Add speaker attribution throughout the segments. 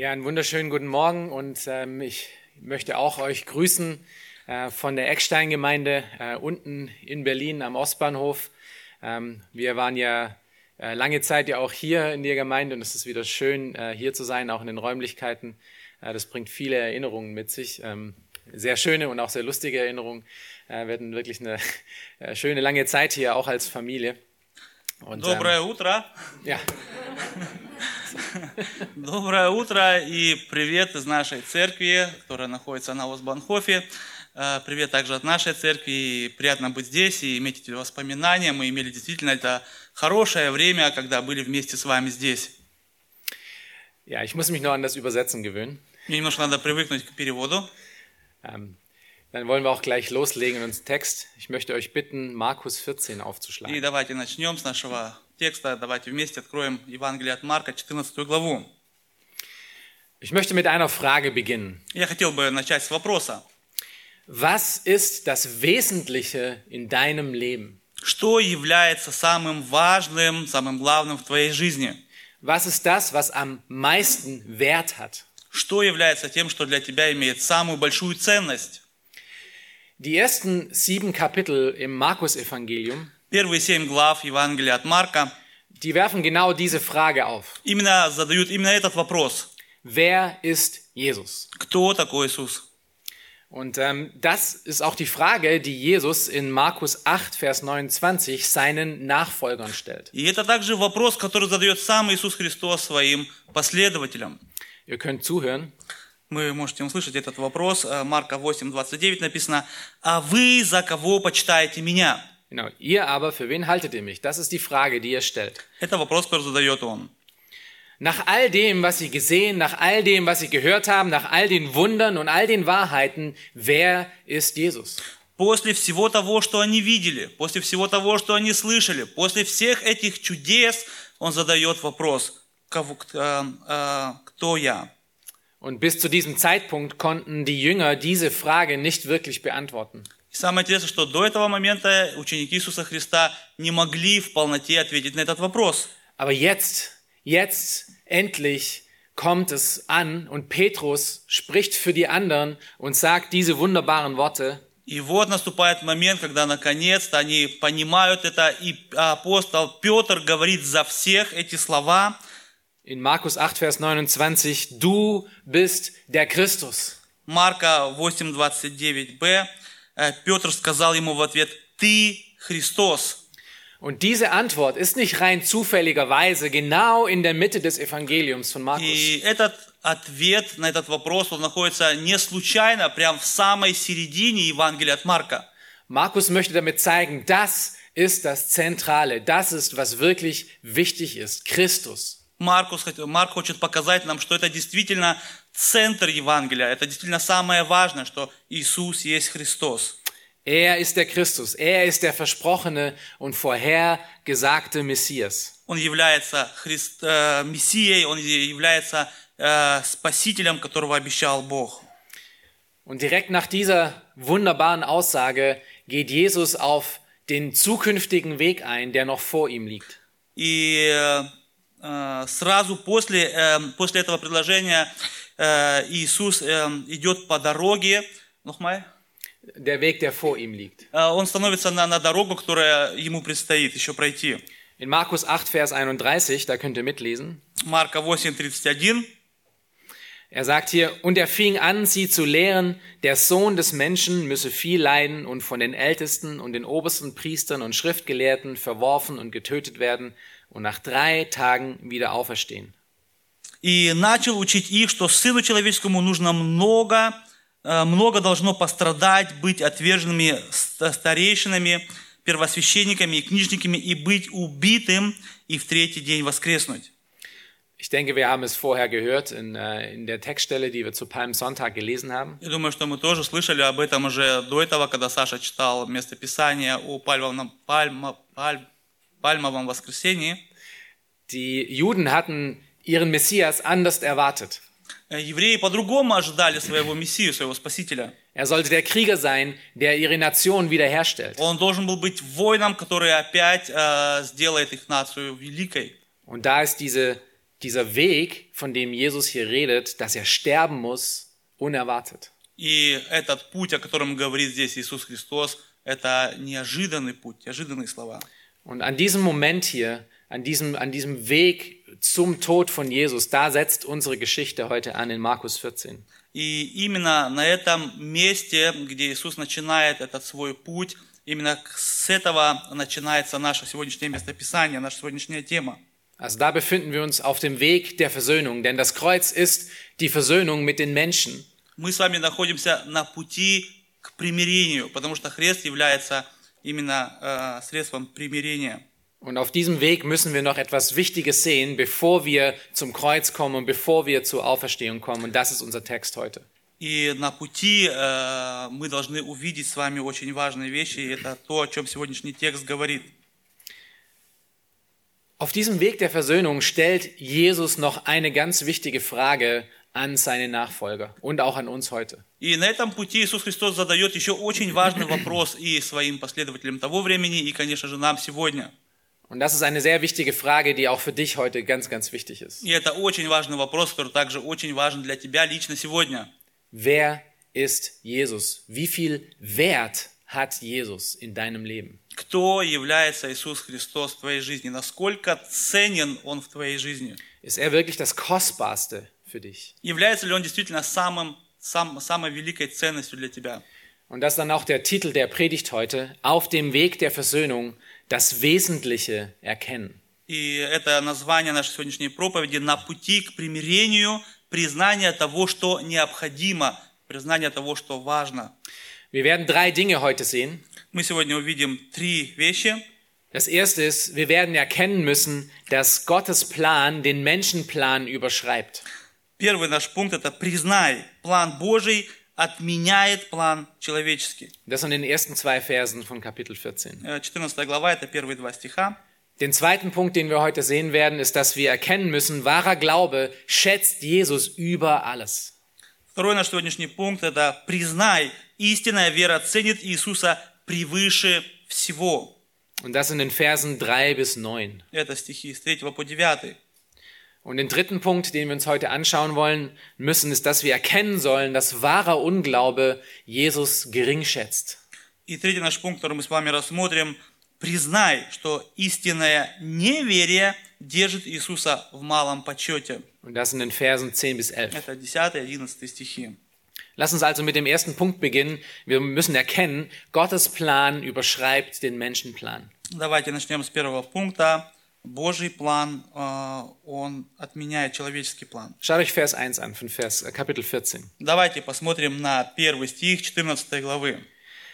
Speaker 1: Ja, einen wunderschönen guten Morgen und ähm, ich möchte auch euch grüßen äh, von der Eckstein-Gemeinde äh, unten in Berlin am Ostbahnhof. Ähm, wir waren ja äh, lange Zeit ja auch hier in der Gemeinde und es ist wieder schön, äh, hier zu sein, auch in den Räumlichkeiten. Äh, das bringt viele Erinnerungen mit sich, ähm, sehr schöne und auch sehr lustige Erinnerungen. Äh, wir hatten wirklich eine schöne lange Zeit hier, auch als Familie. Und,
Speaker 2: Доброе утро.
Speaker 1: Ja,
Speaker 2: Доброе утро и привет из нашей церкви, которая находится на Осбанхофе. Э, Привет также от нашей церкви. И приятно быть здесь и иметь эти воспоминания. Мы имели действительно это хорошее время, когда были вместе с вами здесь.
Speaker 1: ja, ich muss mich noch an das Übersetzen gewöhnen.
Speaker 2: Мне немножко надо привыкнуть к переводу.
Speaker 1: Ähm, dann wollen wir auch gleich loslegen in unseren Text. Ich möchte euch bitten, Markus 14
Speaker 2: И
Speaker 1: aufzuschlagen.
Speaker 2: давайте начнем с нашего текста. Давайте вместе откроем Евангелие от Марка, 14 главу.
Speaker 1: Ich möchte mit einer Frage beginnen.
Speaker 2: Я хотел бы начать с вопроса.
Speaker 1: Was ist das Wesentliche in deinem Leben?
Speaker 2: Что является самым важным, самым главным в твоей жизни?
Speaker 1: Was ist das, was am meisten Wert hat?
Speaker 2: Что является тем, что для тебя имеет самую большую ценность?
Speaker 1: Die ersten sieben Kapitel im Markus-Evangelium,
Speaker 2: Первые семь глав Евангелия от Марка
Speaker 1: die werfen genau diese Frage auf.
Speaker 2: именно задают именно этот вопрос.
Speaker 1: Wer ist Jesus?
Speaker 2: Кто такой Иисус?
Speaker 1: Und ähm, das ist auch die Frage, die Jesus in Markus 8, Vers 29 seinen Nachfolgern stellt.
Speaker 2: И это также вопрос, который задает сам Иисус Христос своим последователям.
Speaker 1: Ihr könnt zuhören.
Speaker 2: Вы можете услышать этот вопрос. Э, Марка 8, 29 написано, «А вы за кого почитаете меня?»
Speaker 1: Genau, ihr aber, für wen haltet ihr mich? Das ist die Frage, die ihr stellt.
Speaker 2: Это вопрос, который задает он.
Speaker 1: Nach all dem, was sie gesehen, nach all dem, was sie gehört haben, nach all den Wundern und all den Wahrheiten, wer ist Jesus?
Speaker 2: После всего того, что они видели, после всего того, что они слышали, после всех этих чудес, он задает вопрос, «Кого- э, э, кто я?
Speaker 1: Und bis zu diesem Zeitpunkt konnten die Jünger diese Frage nicht wirklich beantworten.
Speaker 2: И самое интересное, что до этого момента ученики Иисуса Христа не могли в полноте ответить на этот вопрос.
Speaker 1: Aber jetzt, jetzt endlich kommt es an und Petrus spricht für die anderen und sagt diese wunderbaren Worte.
Speaker 2: И вот наступает момент, когда наконец-то они понимают это, и апостол Петр говорит за всех эти слова.
Speaker 1: In Markus 8, Vers 29, du bist der Christus.
Speaker 2: Марка 8.29b. Э, Петр сказал ему в ответ, «Ты Христос».
Speaker 1: Und diese Antwort ist nicht rein zufälligerweise genau in der Mitte des Evangeliums von Markus.
Speaker 2: И этот ответ на этот вопрос, он находится не случайно, прямо в самой середине Евангелия от Марка.
Speaker 1: Markus möchte damit zeigen, das ist das Zentrale, das ist, was wirklich wichtig ist, Christus.
Speaker 2: Маркус, хот- Марк хочет показать нам, что это действительно центр Евангелия, это действительно самое важное, что Иисус есть Христос.
Speaker 1: Er ist der Christus, er ist der versprochene und vorhergesagte Messias.
Speaker 2: Он является Христ, э, Мессией, он является э, Спасителем, которого обещал Бог.
Speaker 1: Und direkt nach dieser wunderbaren Aussage geht Jesus auf den zukünftigen Weg ein, der noch vor ihm liegt.
Speaker 2: И э, э, сразу после, э, после этого предложения э, Иисус э, идет по дороге, Nochmal.
Speaker 1: Der Weg, der vor ihm liegt.
Speaker 2: Э, он становится на, на дорогу, которая ему предстоит еще пройти.
Speaker 1: In Markus 8, Vers 31, da könnt ihr mitlesen.
Speaker 2: Марка 8, 31.
Speaker 1: Er sagt hier, und er fing an, sie zu lehren, der Sohn des Menschen müsse viel leiden und von den Ältesten und den obersten Priestern und Schriftgelehrten verworfen und getötet werden und nach drei Tagen wieder auferstehen.
Speaker 2: И начал учить их, что Сыну Человеческому нужно много, э, много должно пострадать, быть отверженными ст- старейшинами, первосвященниками и книжниками и быть убитым и в третий день воскреснуть.
Speaker 1: Ich denke, wir haben es vorher gehört in, äh, in der Textstelle, die wir zu Palmsonntag gelesen haben.
Speaker 2: Я думаю, что мы тоже слышали об этом уже до этого, когда Саша читал местописание о пальмовом, пальма- паль- пальмовом воскресении.
Speaker 1: Die Juden hatten ihren Messias anders erwartet.
Speaker 2: Э, Евреи по-другому ожидали своего Мессию, своего Спасителя.
Speaker 1: Er sollte der Krieger sein, der ihre Nation wiederherstellt.
Speaker 2: Он должен был быть воином, который опять э, сделает их нацию великой.
Speaker 1: Und da ist diese dieser Weg, von dem Jesus hier redet, dass er sterben muss, unerwartet.
Speaker 2: И этот путь, о котором говорит здесь Иисус Христос, это неожиданный путь, неожиданные слова.
Speaker 1: Und an diesem Moment hier, an diesem, an diesem Weg zum Tod von Jesus, da setzt unsere Geschichte heute an in Markus 14.
Speaker 2: И именно на этом месте, где Иисус начинает этот свой путь, именно с этого начинается наше сегодняшнее местописание, наша сегодняшняя тема.
Speaker 1: Also da befinden wir uns auf dem Weg der Versöhnung, denn das Kreuz ist die Versöhnung mit den Menschen.
Speaker 2: Мы с вами находимся на пути к примирению, потому что Хрест является именно э, средством примирения.
Speaker 1: Und auf diesem Weg müssen wir noch etwas Wichtiges sehen, bevor wir zum Kreuz kommen und bevor wir zur Auferstehung kommen. Und das ist unser Text heute.
Speaker 2: И на пути э, мы должны увидеть с вами очень важные вещи, и это то, о чем сегодняшний текст говорит.
Speaker 1: Auf diesem Weg der Versöhnung stellt Jesus noch eine ganz wichtige Frage an seine Nachfolger und auch an uns heute.
Speaker 2: И на этом пути Иисус Христос задает еще очень важный вопрос и своим последователям того времени, и, конечно же, нам сегодня.
Speaker 1: Und das ist eine sehr wichtige Frage, die auch für dich heute ganz, ganz wichtig ist.
Speaker 2: И это очень важный вопрос, который также очень важен для тебя лично сегодня.
Speaker 1: Wer ist Jesus? Wie viel Wert hat Jesus in deinem Leben?
Speaker 2: Кто является Иисус Христос в твоей жизни? Насколько ценен Он в твоей жизни?
Speaker 1: Ist er wirklich das Kostbarste für dich?
Speaker 2: Является ли Он действительно самым, сам, самой великой ценностью для тебя?
Speaker 1: Und das ist dann auch der Titel der Predigt heute, auf dem Weg der Versöhnung das Wesentliche erkennen.
Speaker 2: И это название нашей сегодняшней проповеди «На пути к примирению, признание того, что необходимо, признание того, что важно».
Speaker 1: Wir werden drei Dinge heute sehen.
Speaker 2: Мы сегодня увидим три вещи.
Speaker 1: Das erste ist, wir werden erkennen müssen, dass Gottes Plan den Menschenplan überschreibt.
Speaker 2: Первый наш пункт – это «признай, план Божий отменяет план человеческий».
Speaker 1: Das in den ersten zwei Versen von Kapitel 14.
Speaker 2: Э, 14 глава – это первые два стиха.
Speaker 1: Den zweiten Punkt, den wir heute sehen werden, ist, dass wir erkennen müssen, wahrer Glaube schätzt Jesus über alles.
Speaker 2: Второй наш сегодняшний пункт – это «признай, истинная вера ценит Иисуса превыше всего».
Speaker 1: Und das in den Versen 3 bis 9.
Speaker 2: Это стихи с 3 по 9.
Speaker 1: Und den dritten Punkt, den wir uns heute anschauen wollen müssen, ist, dass wir erkennen sollen, dass wahrer Unglaube Jesus gering schätzt.
Speaker 2: И третий наш пункт, который мы с вами рассмотрим, признай, что истинное неверие держит Иисуса в малом почете.
Speaker 1: Und das in den Versen 10 bis 11.
Speaker 2: Это 10 и 11 стихи.
Speaker 1: Lass uns also mit dem ersten Punkt beginnen. Wir müssen erkennen, Gottes Plan überschreibt den Menschenplan.
Speaker 2: Давайте начнем с первого пункта. Божий план, э, он отменяет человеческий план.
Speaker 1: Schaut euch Vers 1 an, von Vers, äh, Kapitel 14.
Speaker 2: Давайте посмотрим на первый стих 14 главы.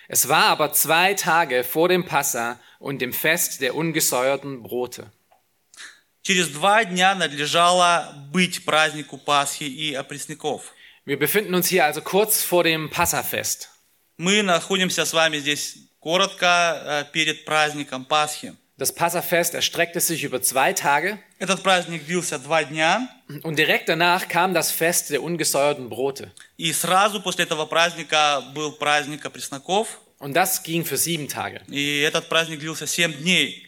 Speaker 1: Es war aber zwei Tage vor dem Passa und dem Fest der ungesäuerten Brote.
Speaker 2: Через два дня надлежало быть празднику Пасхи и опресняков.
Speaker 1: Wir befinden uns hier also kurz vor dem Passafest.
Speaker 2: Мы находимся с вами здесь коротко э, перед праздником Пасхи.
Speaker 1: Das Passafest erstreckte sich über zwei Tage
Speaker 2: Этот праздник длился два дня,
Speaker 1: und direkt danach kam das Fest der ungesäuerten Brote.
Speaker 2: и сразу после этого праздника был праздник опресноков,
Speaker 1: Und das ging für sieben Tage.
Speaker 2: и этот праздник длился семь дней.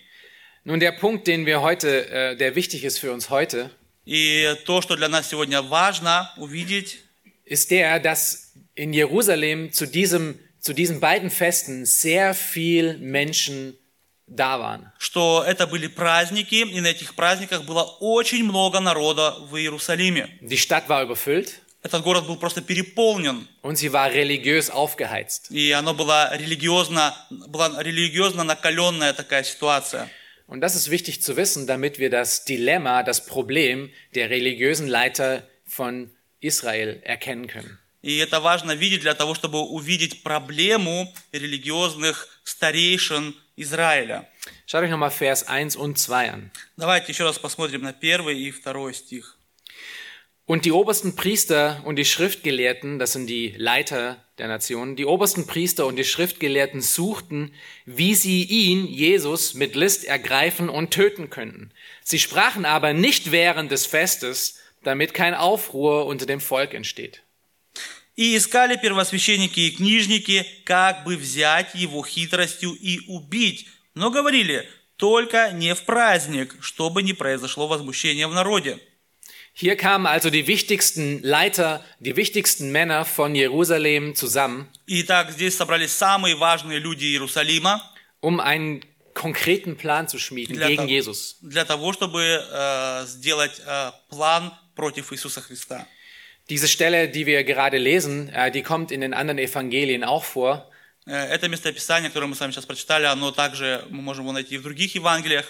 Speaker 1: Nun der Punkt, den wir heute, äh, der wichtig ist für uns heute,
Speaker 2: И то, что для нас сегодня важно увидеть,
Speaker 1: ist der, dass in Jerusalem zu diesem, zu diesen beiden Festen sehr viel Menschen waren.
Speaker 2: что это были праздники, и на этих праздниках было очень много народа в Иерусалиме.
Speaker 1: Die Stadt war überfüllt
Speaker 2: Этот город был просто переполнен,
Speaker 1: und sie war religiös aufgeheizt.
Speaker 2: и оно было религиозно, была религиозно накаленная такая ситуация.
Speaker 1: Und das ist wichtig zu wissen, damit wir das Dilemma, das Problem der religiösen Leiter von Israel erkennen können.
Speaker 2: И это важно видеть для того, чтобы увидеть проблему религиозных старейшин Израиля.
Speaker 1: Schaut euch nochmal Vers 1 und 2 an.
Speaker 2: Давайте еще раз посмотрим на первый и второй стих.
Speaker 1: Und die obersten Priester und die Schriftgelehrten, das sind die Leiter der Nationen, die obersten Priester und die Schriftgelehrten suchten, wie sie ihn, Jesus, mit List ergreifen und töten könnten. Sie sprachen aber nicht während des Festes, damit kein Aufruhr unter dem Volk entsteht.
Speaker 2: И искали первосвященники и книжники, как бы взять его хитростью и убить. Но говорили, только не в праздник, чтобы не произошло возмущение в народе.
Speaker 1: Hier kamen also die wichtigsten Leiter, die wichtigsten Männer von Jerusalem zusammen,
Speaker 2: Итак, здесь собрались самые важные люди Иерусалима
Speaker 1: um einen konkreten Plan zu schmieden
Speaker 2: Для
Speaker 1: gegen
Speaker 2: того-
Speaker 1: Jesus.
Speaker 2: для того, чтобы э, сделать э, план против Иисуса Христа.
Speaker 1: Diese Stelle, die wir gerade lesen, äh, die kommt in den anderen Evangelien auch vor.
Speaker 2: Э, Это местописание, которое мы с вами сейчас прочитали, оно также, мы можем его найти и в других Евангелиях.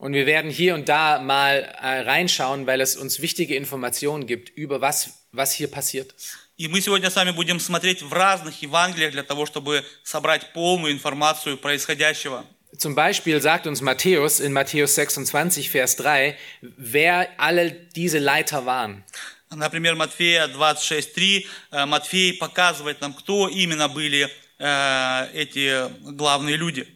Speaker 1: Und wir werden hier und da mal äh, reinschauen, weil es uns wichtige Informationen gibt über was, was hier passiert ist.
Speaker 2: И мы сегодня с вами будем смотреть в разных Евангелиях для того, чтобы собрать полную информацию происходящего.
Speaker 1: Zum Beispiel sagt uns Matthäus in Matthäus 26, Vers 3, wer alle diese Leiter waren.
Speaker 2: Например, Матфея 26.3, э, Матфей показывает нам, кто именно были э, эти главные люди.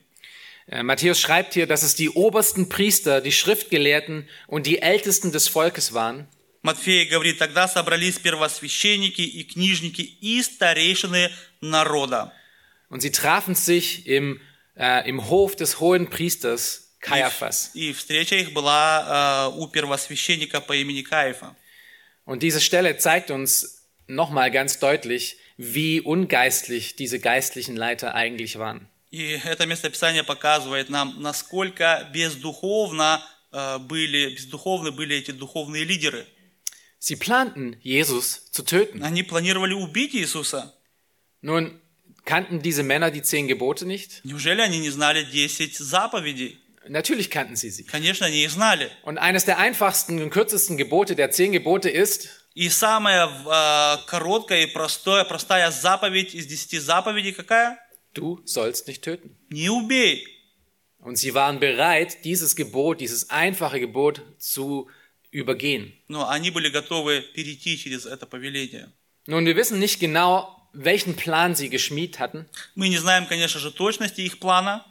Speaker 1: Äh, Matthäus schreibt hier, dass es die obersten Priester, die Schriftgelehrten und die Ältesten des Volkes waren.
Speaker 2: Матфей говорит, тогда собрались первосвященники и книжники и старейшины народа.
Speaker 1: Und sie trafen sich im, äh, im Hof des hohen Priesters Kaiaphas.
Speaker 2: И встреча их была э, у первосвященника по имени Каифа.
Speaker 1: Und diese Stelle zeigt uns nochmal ganz deutlich, wie ungeistlich diese geistlichen Leiter eigentlich waren.
Speaker 2: И это местописание показывает нам, насколько бездуховно э, были, бездуховны были эти духовные лидеры.
Speaker 1: Sie planten, Jesus zu töten.
Speaker 2: Они планировали убить Иисуса.
Speaker 1: Nun, kannten diese Männer die zehn Gebote nicht?
Speaker 2: Неужели они не знали 10 заповедей?
Speaker 1: Natürlich kannten sie sie.
Speaker 2: Конечно, они их знали.
Speaker 1: Und eines der einfachsten und kürzesten Gebote der zehn Gebote ist,
Speaker 2: И самая э, короткая и простая, простая заповедь из 10 заповедей какая?
Speaker 1: du sollst nicht töten.
Speaker 2: Не убей.
Speaker 1: Und sie waren bereit, dieses Gebot, dieses einfache Gebot zu übergehen.
Speaker 2: Но они были готовы перейти через это повеление.
Speaker 1: Nun, wir wissen nicht genau, welchen Plan sie geschmiedet hatten,
Speaker 2: Мы не знаем, конечно же, точности их плана,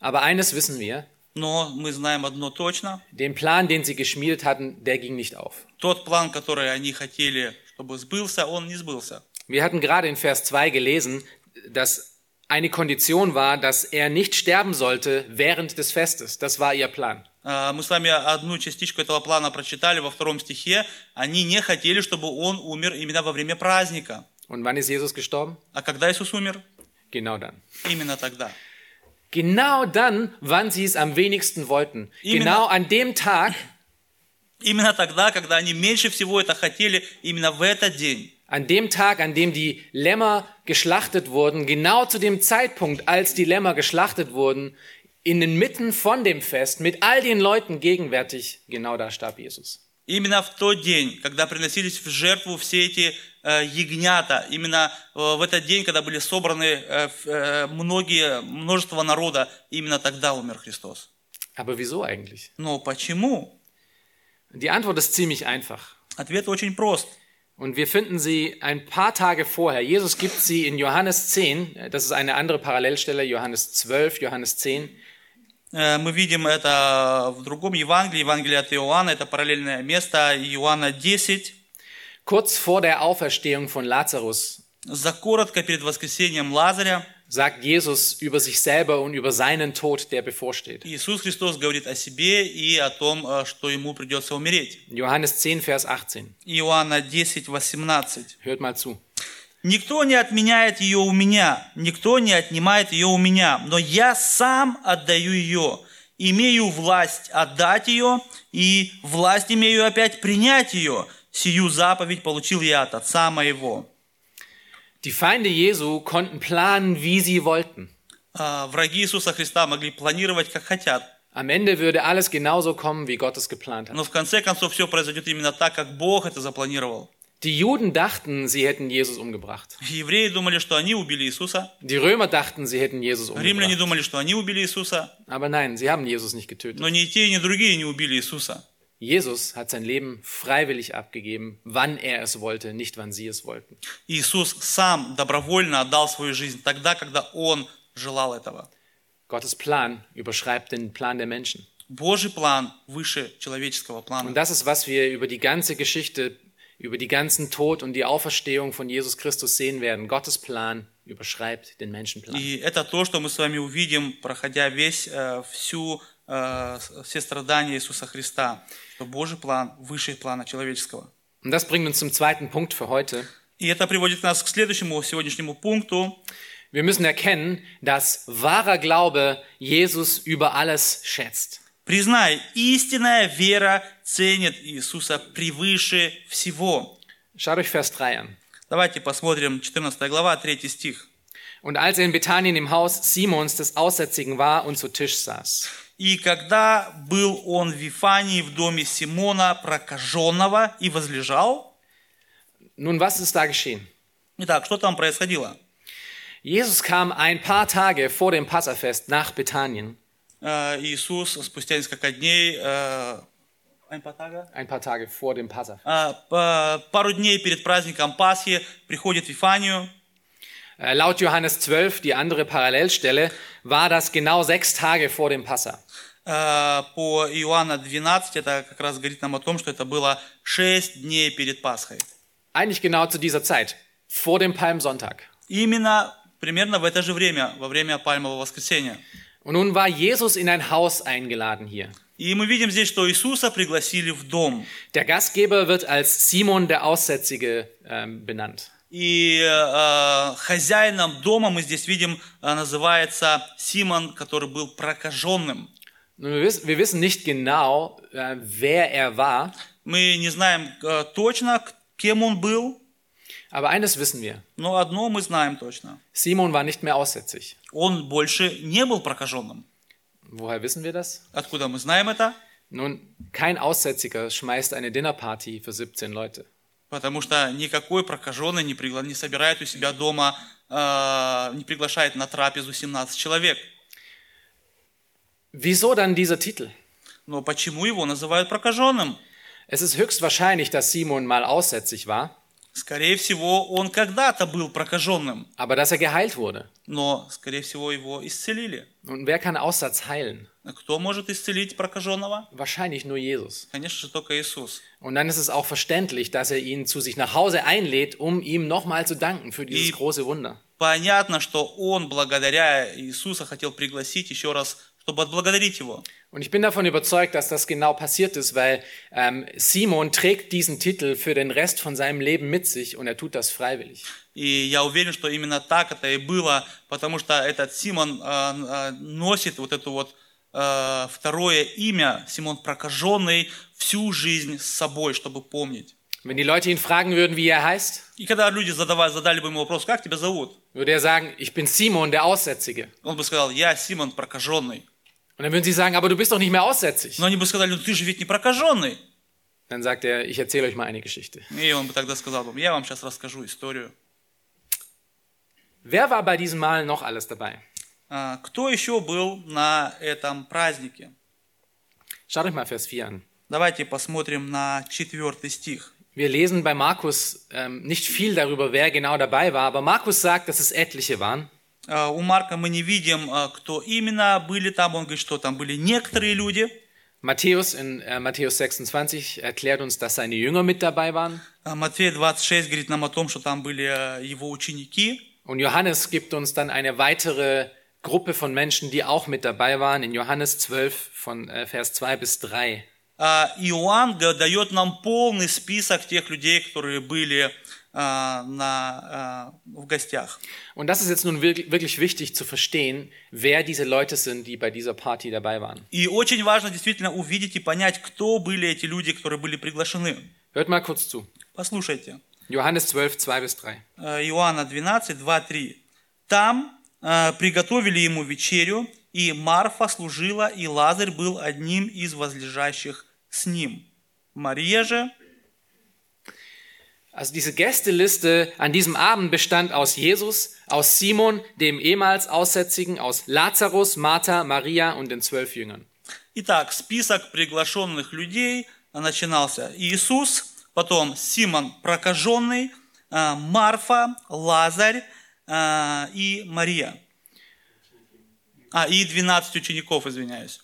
Speaker 1: aber eines wissen wir,
Speaker 2: но мы знаем одно точно.
Speaker 1: den Plan, den sie geschmiedet hatten, der ging nicht auf.
Speaker 2: Тот план, который они хотели, чтобы сбылся, он не сбылся.
Speaker 1: Wir hatten gerade in Vers 2 gelesen, dass eine Kondition war, dass er nicht sterben sollte während des Festes. Das war ihr Plan.
Speaker 2: А, Мы с вами одну частичку этого плана прочитали во втором стихе. Они не хотели, чтобы он умер именно во время праздника.
Speaker 1: Und wann ist Jesus gestorben?
Speaker 2: А когда Иисус умер?
Speaker 1: Genau dann.
Speaker 2: Именно тогда.
Speaker 1: Genau dann, wann sie es am wenigsten wollten.
Speaker 2: Именно-
Speaker 1: Genau an dem Tag,
Speaker 2: Именно тогда, когда они меньше всего это хотели, именно в этот день.
Speaker 1: an dem Tag, an dem die Lämmer geschlachtet wurden, genau zu dem Zeitpunkt, als die Lämmer geschlachtet wurden, in den Mitten von dem Fest, mit all den Leuten gegenwärtig, genau da starb Jesus.
Speaker 2: Именно в тот день, когда приносились в жертву все эти э, ягнята, именно э, в этот день, когда были собраны э, ф- э, многие, множество народа, именно тогда умер Христос.
Speaker 1: Aber wieso eigentlich?
Speaker 2: Но почему?
Speaker 1: Die Antwort ist ziemlich einfach.
Speaker 2: Ответ очень прост.
Speaker 1: Und wir finden sie ein paar Tage vorher. Jesus gibt sie in Johannes 10, das ist eine andere Parallelstelle, Johannes 12, Johannes 10.
Speaker 2: Э, Мы видим это в другом Евангелии, Евангелие от Иоанна, это параллельное место, Иоанна 10.
Speaker 1: Kurz vor der Auferstehung von Lazarus
Speaker 2: За коротко перед воскресением Лазаря
Speaker 1: sagt Jesus über sich selber und über seinen Tod, der bevorsteht.
Speaker 2: Иисус Христос говорит о себе и о том, э, что ему придется умереть.
Speaker 1: Johannes 10, Vers 18.
Speaker 2: Иоанна 10, 18.
Speaker 1: Hört mal zu.
Speaker 2: Никто не отменяет ее у меня, никто не отнимает ее у меня, но я сам отдаю ее. Имею власть отдать ее, и власть имею опять принять ее. Сию заповедь получил я от Отца моего.
Speaker 1: Die Feinde Jesu konnten planen, wie sie wollten.
Speaker 2: А, Враги Иисуса Христа могли планировать, как хотят,
Speaker 1: Am Ende würde alles genauso kommen, wie Gott es geplant hat.
Speaker 2: но в конце концов все произойдет именно так, как Бог это запланировал.
Speaker 1: Die Juden dachten, sie hätten Jesus umgebracht.
Speaker 2: Евреи думали, что они убили Иисуса,
Speaker 1: Die Römer dachten, sie hätten Jesus
Speaker 2: римляне
Speaker 1: umgebracht.
Speaker 2: думали, что они убили Иисуса,
Speaker 1: Aber nein, sie haben Jesus nicht getötet.
Speaker 2: но ни те, ни другие не убили Иисуса.
Speaker 1: Jesus hat sein Leben freiwillig abgegeben, wann er es wollte, nicht wann sie es wollten.
Speaker 2: Иисус сам добровольно отдал свою жизнь тогда, когда Он желал этого.
Speaker 1: Gottes Plan überschreibt den Plan der Menschen.
Speaker 2: Божий план выше человеческого
Speaker 1: Und
Speaker 2: плана.
Speaker 1: das ist, was wir über die ganze Geschichte, über die ganzen Tod und die Auferstehung von Jesus Christus sehen werden. Gottes Plan überschreibt den Menschenplan.
Speaker 2: И это то, что мы с вами увидим, проходя весь, э, всю э, все страдания Иисуса Христа, что Божий план выше плана человеческого.
Speaker 1: Und das bringt uns zum zweiten Punkt für heute.
Speaker 2: И это приводит нас к следующему сегодняшнему пункту.
Speaker 1: Wir müssen erkennen, dass wahrer Glaube Jesus über alles schätzt.
Speaker 2: Признай, истинная вера ценит Иисуса превыше всего.
Speaker 1: Schaut euch Vers 3 an.
Speaker 2: Давайте посмотрим 14 глава, 3 стих.
Speaker 1: Und als er in Bethanien im Haus Simons des Aussätzigen war und zu Tisch saß,
Speaker 2: И когда был он в Вифании в доме Симона прокаженного и возлежал,
Speaker 1: nun was ist da geschehen?
Speaker 2: Итак, что там происходило?
Speaker 1: Jesus kam ein paar Tage vor dem Passafest nach Bethanien.
Speaker 2: Э, Иисус спустя несколько дней, э, ein paar Tage?
Speaker 1: Ein paar Tage vor dem Passafest.
Speaker 2: А, по- пару дней перед праздником Пасхи приходит в Вифанию,
Speaker 1: Äh, Laut Johannes 12, die andere Parallelstelle, war das genau sechs Tage vor dem Passa.
Speaker 2: Э, по Иоанна 12, это как раз говорит нам о том, что это было 6 дней перед Пасхой.
Speaker 1: Eigentlich genau zu dieser Zeit, vor dem Palmsonntag.
Speaker 2: Именно примерно в это же время, во время Пальмового воскресения.
Speaker 1: Und nun war Jesus in ein Haus eingeladen hier.
Speaker 2: И мы видим здесь, что Иисуса пригласили в дом.
Speaker 1: Der Gastgeber wird als Simon der Aussätzige ähm, benannt.
Speaker 2: И э, хозяином дома мы здесь видим, э, называется Симон, который был прокаженным.
Speaker 1: Nun, wir, wissen, wir wissen nicht genau, äh, wer er war,
Speaker 2: Мы не знаем э, точно, к- кем он был,
Speaker 1: aber eines wissen wir.
Speaker 2: но одно мы знаем точно.
Speaker 1: Simon war nicht mehr aussätzig.
Speaker 2: Он больше не был прокаженным.
Speaker 1: Woher wissen wir das?
Speaker 2: Откуда мы знаем это?
Speaker 1: Nun, kein Aussätziger schmeißt eine Dinnerparty für 17 Leute.
Speaker 2: Потому что никакой прокаженный не, пригла- не собирает у себя дома, э, не приглашает на трапезу 17 человек.
Speaker 1: Wieso dann dieser Titel?
Speaker 2: Но почему его называют прокаженным?
Speaker 1: Es ist höchstwahrscheinlich, dass Simon mal aussätzig war,
Speaker 2: Скорее всего, он когда-то был прокаженным,
Speaker 1: aber dass er geheilt wurde.
Speaker 2: но, скорее всего, его исцелили.
Speaker 1: Und wer kann Aussatz heilen?
Speaker 2: А Кто может исцелить прокаженного?
Speaker 1: Wahrscheinlich nur Jesus.
Speaker 2: Конечно же, только Иисус.
Speaker 1: Und dann ist es auch verständlich, dass er ihn zu sich nach Hause einlädt, um ihm nochmal zu danken für dieses
Speaker 2: Die-
Speaker 1: große Wunder.
Speaker 2: Понятно, что он, благодаря Иисуса, хотел пригласить еще раз, чтобы отблагодарить его.
Speaker 1: Und ich bin davon überzeugt, dass das genau passiert ist, weil ähm, Simon trägt diesen Titel für den Rest von seinem Leben mit sich und er tut das freiwillig.
Speaker 2: И я уверен, что именно так это и было, потому что этот Симон э, э, носит вот это вот э, второе имя, Симон прокаженный, всю жизнь с собой, чтобы помнить.
Speaker 1: Wenn die Leute ihn fragen würden, wie er heißt,
Speaker 2: И когда люди задавали, задали бы ему вопрос, как тебя зовут?
Speaker 1: würde er sagen, ich bin Simon, der Aussätzige.
Speaker 2: Он бы сказал, я Симон прокаженный.
Speaker 1: Und dann würden sie sagen, aber du bist doch nicht mehr aussätzig.
Speaker 2: Но они бы сказали, ну ты же ведь не прокаженный.
Speaker 1: Dann sagt er, ich erzähle euch mal eine Geschichte.
Speaker 2: И он бы тогда сказал, бы, я вам сейчас расскажу историю.
Speaker 1: Wer war bei diesem Mal noch alles dabei?
Speaker 2: А, Кто еще был на этом празднике?
Speaker 1: Schaut euch mal Vers 4 an.
Speaker 2: Давайте посмотрим на четвертый стих.
Speaker 1: Wir lesen bei Markus ähm, nicht viel darüber, wer genau dabei war, aber Markus sagt, dass es etliche waren.
Speaker 2: А, У Марка мы не видим, а, кто именно были там. Он говорит, что там были некоторые люди.
Speaker 1: Matthäus in äh, Matthäus 26 erklärt uns, dass seine Jünger mit dabei waren.
Speaker 2: А Матфея 26 говорит нам о том, что там были его ученики.
Speaker 1: Und Johannes gibt uns dann eine weitere Gruppe von Menschen, die auch mit dabei waren, in Johannes 12 von äh, Vers 2 bis 3.
Speaker 2: А Иоанн дает нам полный список тех людей, которые были на, а, в гостях.
Speaker 1: Und das ist jetzt nun wirklich, wirklich wichtig zu verstehen, wer diese Leute sind, die bei dieser Party dabei waren.
Speaker 2: И очень важно действительно увидеть и понять, кто были эти люди, которые были приглашены.
Speaker 1: Hört mal kurz zu.
Speaker 2: Послушайте.
Speaker 1: Johannes 12, 2 bis 3.
Speaker 2: Э, Иоанна 12, 2, 3. Там э, приготовили ему вечерю, и Марфа служила, и Лазарь был одним из возлежащих с ним. Мария же,
Speaker 1: Also diese Gästeliste an diesem Abend bestand aus Jesus, aus Simon, dem ehemals Aussätzigen, aus Lazarus, Martha, Maria und den zwölf Jüngern.
Speaker 2: Итак, список приглашенных людей начинался Иисус, потом Симон прокаженный, э, Марфа, Лазарь э, и Мария. А, и 12 учеников, извиняюсь.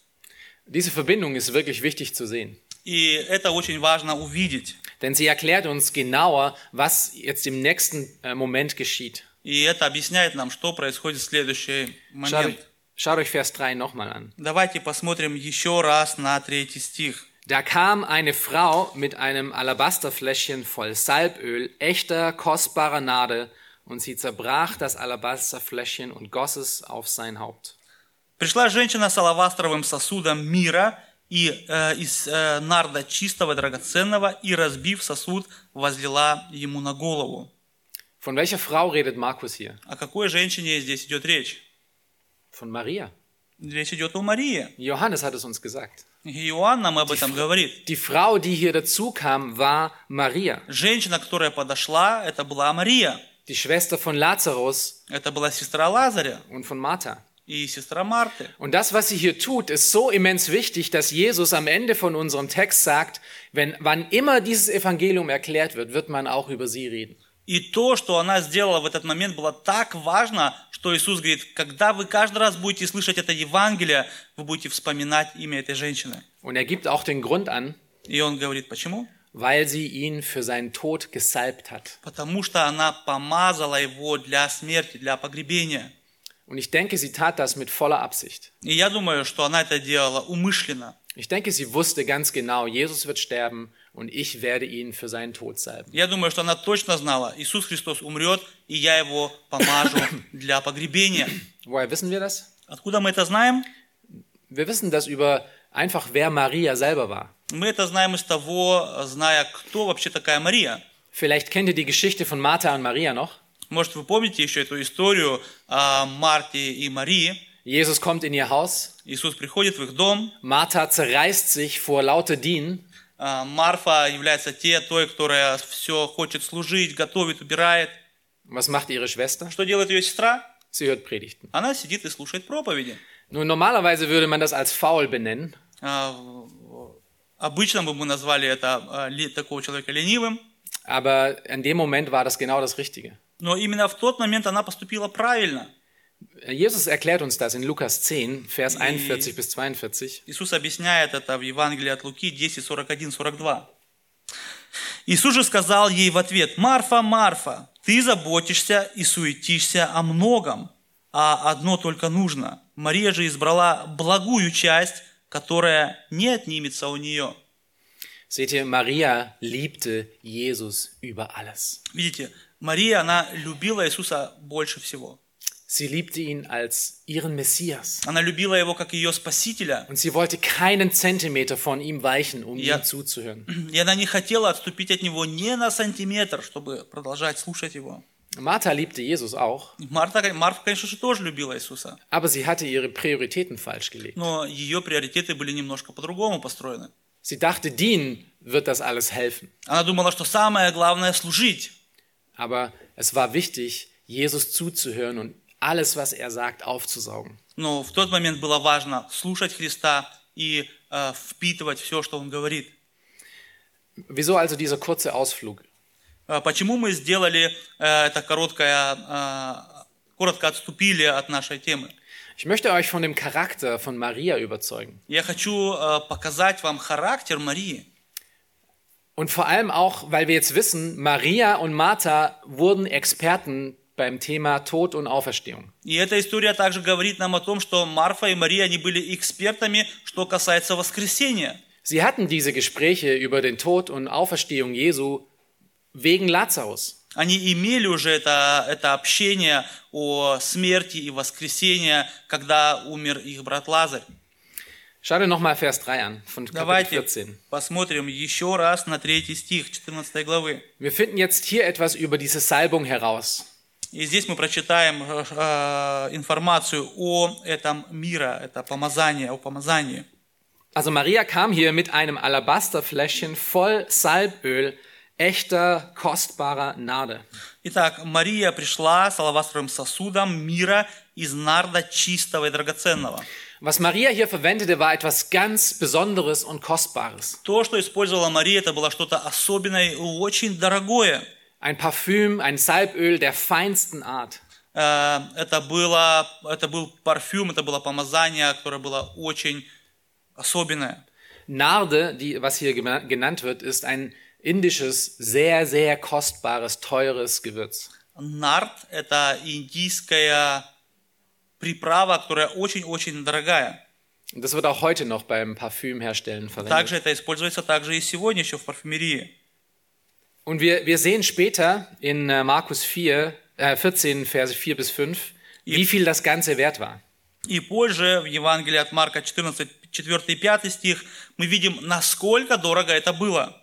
Speaker 1: Diese Verbindung ist wirklich wichtig zu sehen.
Speaker 2: И это очень важно увидеть.
Speaker 1: Denn sie erklärt uns genauer, was jetzt im nächsten äh, Moment geschieht.
Speaker 2: И это объясняет нам, что происходит в следующий
Speaker 1: Schaut euch,
Speaker 2: момент.
Speaker 1: Schaut euch Vers 3 nochmal an.
Speaker 2: Давайте посмотрим еще раз на третий стих.
Speaker 1: Da kam eine Frau mit einem Alabasterfläschchen voll Salböl, echter, kostbarer Nade, und sie zerbrach das Alabasterfläschchen und goss es auf sein Haupt.
Speaker 2: Пришла женщина с алавастровым сосудом мира и э, из э, нарда чистого, драгоценного, и, разбив сосуд, возлила ему на голову.
Speaker 1: Von welcher Frau redet Markus hier?
Speaker 2: О какой женщине здесь идет речь?
Speaker 1: Von Maria.
Speaker 2: Речь идет о Марии.
Speaker 1: Johannes hat es uns gesagt.
Speaker 2: Иоанн нам об этом говорит.
Speaker 1: Die Frau, die hier dazu kam, war Maria,
Speaker 2: Женщина, которая подошла, это была Мария.
Speaker 1: die Schwester von Lazarus
Speaker 2: Это была сестра Лазаря
Speaker 1: und von Martha.
Speaker 2: и сестра Марты.
Speaker 1: Und das, was sie hier tut, ist so immens wichtig, dass Jesus am Ende von unserem Text sagt, wenn, wann immer dieses Evangelium erklärt wird, wird man auch über sie reden.
Speaker 2: И то, что она сделала в этот момент, было так важно, что Иисус говорит, когда вы каждый раз будете слышать это Евангелие, вы будете вспоминать имя этой женщины.
Speaker 1: Und er gibt auch den Grund an,
Speaker 2: И он говорит, почему?
Speaker 1: weil sie ihn für seinen Tod gesalbt hat.
Speaker 2: Потому что она помазала его для смерти, для погребения.
Speaker 1: Und ich denke, sie tat das mit voller Absicht.
Speaker 2: И я думаю, что она это делала умышленно.
Speaker 1: Ich denke, sie wusste ganz genau, Jesus wird sterben und ich werde ihn für seinen Tod salben.
Speaker 2: Я думаю, что она точно знала, Иисус Христос умрет, и я его помажу для погребения.
Speaker 1: Woher wissen wir das?
Speaker 2: Откуда мы это знаем?
Speaker 1: Wir wissen das über einfach, wer Maria selber war.
Speaker 2: Мы это знаем из того, зная, кто вообще такая Мария.
Speaker 1: Vielleicht kennt ihr die Geschichte von Martha und Maria noch.
Speaker 2: Может, вы помните еще эту историю о Марте и Марии.
Speaker 1: Jesus kommt in ihr Haus.
Speaker 2: Иисус приходит в их дом.
Speaker 1: Martha zerreißt sich vor lauter Dienen.
Speaker 2: А, Марфа является те, той, которая все хочет служить, готовит, убирает.
Speaker 1: Was macht ihre Schwester?
Speaker 2: Что делает ее сестра?
Speaker 1: Sie hört Predigten.
Speaker 2: Она сидит и слушает проповеди.
Speaker 1: Nun, normalerweise würde man das als faul benennen,
Speaker 2: А, Обычно бы мы назвали это а, такого человека ленивым,
Speaker 1: aber in dem Moment war das genau das Richtige.
Speaker 2: Но именно в тот момент она поступила правильно.
Speaker 1: Jesus erklärt uns das in Lukas 10, Vers 41 bis 42.
Speaker 2: Иисус объясняет это в Евангелии от Луки 10, 41, 42. Иисус же сказал ей в ответ, «Марфа, Марфа, ты заботишься и суетишься о многом, а одно только нужно. Мария же избрала благую часть, которая не отнимется у нее».
Speaker 1: Seht ihr, Maria liebte Jesus über alles.
Speaker 2: Видите, Мария, она любила Иисуса больше всего.
Speaker 1: Sie liebte ihn als ihren Messias.
Speaker 2: Она любила его как ее спасителя,
Speaker 1: Und sie wollte keinen Zentimeter von ihm weichen, um
Speaker 2: Ja.
Speaker 1: ihm zuzuhören.
Speaker 2: и она не хотела отступить от него ни на сантиметр, чтобы продолжать слушать его.
Speaker 1: Martha liebte Jesus auch,
Speaker 2: Марта, Марфа, конечно же, тоже любила Иисуса,
Speaker 1: aber sie hatte ihre Prioritäten falsch gelegt.
Speaker 2: но ее приоритеты были немножко по-другому построены.
Speaker 1: Sie dachte, dienen wird das alles helfen.
Speaker 2: Она думала, что самое главное – служить.
Speaker 1: Aber es war wichtig, Jesus zuzuhören und alles, was er sagt, aufzusaugen.
Speaker 2: Но в тот момент было важно слушать Христа и э, впитывать все, что Он говорит.
Speaker 1: Wieso also dieser kurze Ausflug?
Speaker 2: Э, Почему мы сделали э, это короткое, э, коротко отступили от нашей темы?
Speaker 1: Ich möchte euch von dem Charakter von Maria überzeugen.
Speaker 2: Я хочу э, показать вам характер Марии.
Speaker 1: Und vor allem auch, weil wir jetzt wissen, Maria und Martha wurden Experten beim Thema Tod und Auferstehung.
Speaker 2: И эта история также говорит нам о том, что Марфа и Мария, они были экспертами, что касается воскресения.
Speaker 1: Sie hatten diese Gespräche über den Tod und Auferstehung Jesu wegen Lazarus.
Speaker 2: Они имели уже это, это общение о смерти и воскресении, когда умер их брат Лазарь.
Speaker 1: Schau dir nochmal Vers 3 an, von Kapitel
Speaker 2: Давайте
Speaker 1: 14.
Speaker 2: посмотрим еще раз на третий стих 14 главы.
Speaker 1: Wir finden jetzt hier etwas über diese Salbung heraus.
Speaker 2: И здесь мы прочитаем э, э, информацию о этом мира, это помазание, о помазании.
Speaker 1: Also Maria kam hier mit einem Alabasterfläschchen voll Salböl, echter, kostbarer Nade.
Speaker 2: Итак, Мария пришла с алавастровым сосудом мира из нарда чистого и драгоценного.
Speaker 1: Was Maria hier verwendete, war etwas ganz Besonderes und Kostbares.
Speaker 2: То, что использовала Мария, это было что-то особенное и очень дорогое.
Speaker 1: Ein Parfüm, ein Salböl der feinsten Art.
Speaker 2: Э, Это, было, это был парфюм, это было помазание, которое было очень особенное.
Speaker 1: Narde, die, was hier gena- genannt wird, ist ein indisches, sehr, sehr kostbares, teures Gewürz.
Speaker 2: Нарт – это индийское приправа, которая очень-очень дорогая.
Speaker 1: Und das wird auch heute noch beim Parfümherstellen verwendet.
Speaker 2: Также это используется также и сегодня еще в парфюмерии.
Speaker 1: Und wir, wir sehen später in äh, Markus 4, äh, 14, Verse 4 bis 5, wie viel das Ganze wert war.
Speaker 2: И позже в Евангелии от Марка 14, 4 и 5 стих мы видим, насколько дорого это было.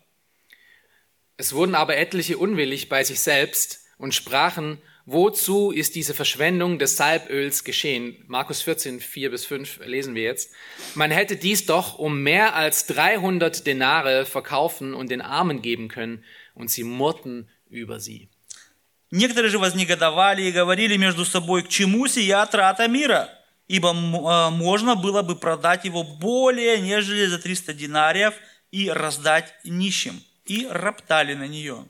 Speaker 1: Es wurden aber etliche unwillig bei sich selbst und sprachen, wozu ist diese Verschwendung des Salböls geschehen? Markus 14, 4 bis 5 lesen wir jetzt. Man hätte dies doch um mehr als 300 Denare verkaufen und den Armen geben können, und sie murrten über sie.
Speaker 2: Некоторые же вознегодовали и говорили между собой, к чему сия трата мира? Ибо м- э, можно было бы продать его более, нежели за 300 динариев и раздать нищим. И роптали на нее.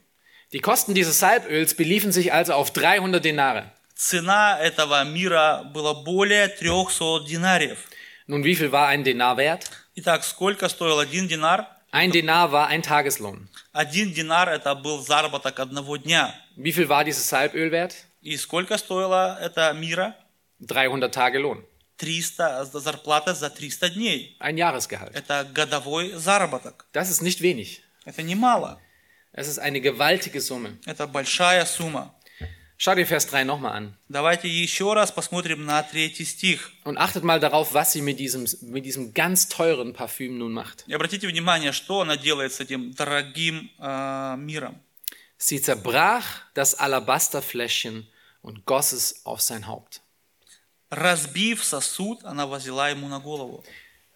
Speaker 1: Die Kosten dieses Salböls beliefen sich also auf 300 Denare.
Speaker 2: Цена этого мира была более 300 динариев.
Speaker 1: Nun, wie viel war ein Denar wert?
Speaker 2: Итак, сколько стоил один динар?
Speaker 1: Ein Denar war ein Tageslohn.
Speaker 2: Один динар это был заработок одного дня.
Speaker 1: Wie viel war dieses Salböl wert?
Speaker 2: И сколько стоило это мира?
Speaker 1: 300 Tage Lohn.
Speaker 2: 300, зарплата за 300 дней.
Speaker 1: Ein Jahresgehalt.
Speaker 2: Это годовой заработок.
Speaker 1: Das ist nicht wenig.
Speaker 2: Это немало.
Speaker 1: Es ist eine gewaltige Summe.
Speaker 2: Это большая сумма.
Speaker 1: Schau dir Vers 3 nochmal an.
Speaker 2: Давайте еще раз посмотрим на третий стих.
Speaker 1: Und achtet mal darauf, was sie mit diesem, mit diesem ganz teuren Parfüm nun macht.
Speaker 2: И обратите внимание, что она делает с этим дорогим э, миром.
Speaker 1: Sie zerbrach das Alabasterfläschchen und goss es auf sein Haupt.
Speaker 2: Разбив сосуд, она возила ему на голову.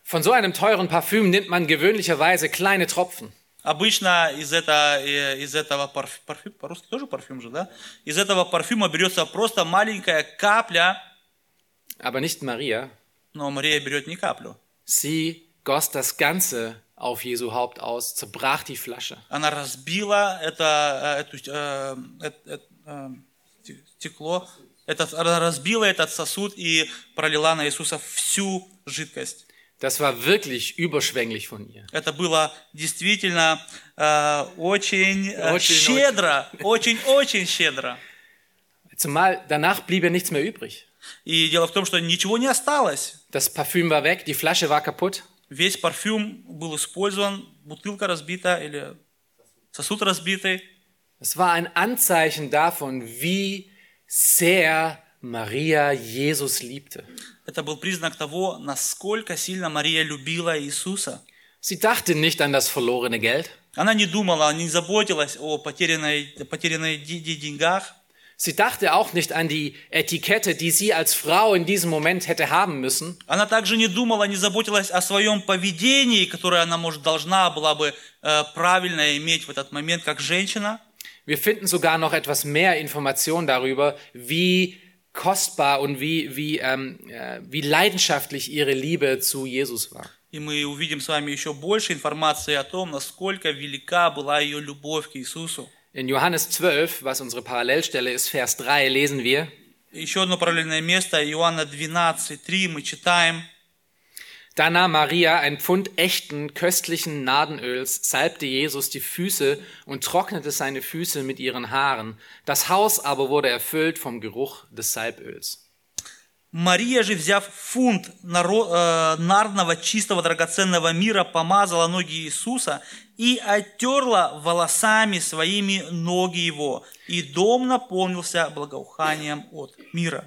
Speaker 1: Von so einem teuren Parfüm nimmt man gewöhnlicherweise kleine Tropfen.
Speaker 2: Обычно из, это, э, из этого парфюма, парфюм, по-русски тоже парфюм же, да? Из этого парфюма берется просто маленькая капля,
Speaker 1: Aber nicht Maria.
Speaker 2: но Мария берет не каплю.
Speaker 1: Sie goss das Ganze auf Jesu Haupt aus, zerbrach die Flasche.
Speaker 2: Она разбила это, э, эту, э, э, э, сте- стекло, она разбила этот сосуд и пролила на Иисуса всю жидкость.
Speaker 1: Das war wirklich überschwänglich von ihr.
Speaker 2: Это было действительно э, очень э,
Speaker 1: Очень,
Speaker 2: щедро, очень-очень щедро.
Speaker 1: Zumal danach blieb ja nichts mehr übrig.
Speaker 2: И дело в том, что ничего не осталось.
Speaker 1: Das Parfüm war weg, die Flasche war kaputt.
Speaker 2: Весь парфюм был использован, бутылка разбита или сосуд разбитый.
Speaker 1: Es war ein Anzeichen davon, wie sehr Maria Jesus liebte.
Speaker 2: Это был признак того, насколько сильно Мария любила Иисуса.
Speaker 1: Sie dachte nicht an das verlorene Geld.
Speaker 2: Она не думала, не заботилась о потерянной, потерянной де- де- деньгах.
Speaker 1: Sie dachte auch nicht an die Etikette, die sie als Frau in diesem Moment hätte haben müssen.
Speaker 2: Она также не думала, не заботилась о своем поведении, которое она, может, должна была бы э, правильно иметь в этот момент как женщина.
Speaker 1: Wir finden sogar noch etwas mehr Informationen darüber, wie kostbar und wie, wie, ähm, äh, wie leidenschaftlich ihre Liebe zu Jesus war.
Speaker 2: И мы увидим с вами еще больше информации о том, насколько велика была ее любовь к Иисусу.
Speaker 1: In Johannes 12, was unsere Parallelstelle ist, Vers 3, lesen wir,
Speaker 2: Еще одно параллельное место, Иоанна 12, 3, мы читаем.
Speaker 1: Da nahm Maria ein Pfund echten, köstlichen Nadenöls, salbte Jesus die Füße und trocknete seine Füße mit ihren Haaren. Das Haus aber wurde erfüllt vom Geruch des Salböls.
Speaker 2: Мария же, взяв фунт наро- э, нардного чистого драгоценного мира, помазала ноги Иисуса и оттерла волосами своими ноги его, и дом наполнился благоуханием от мира.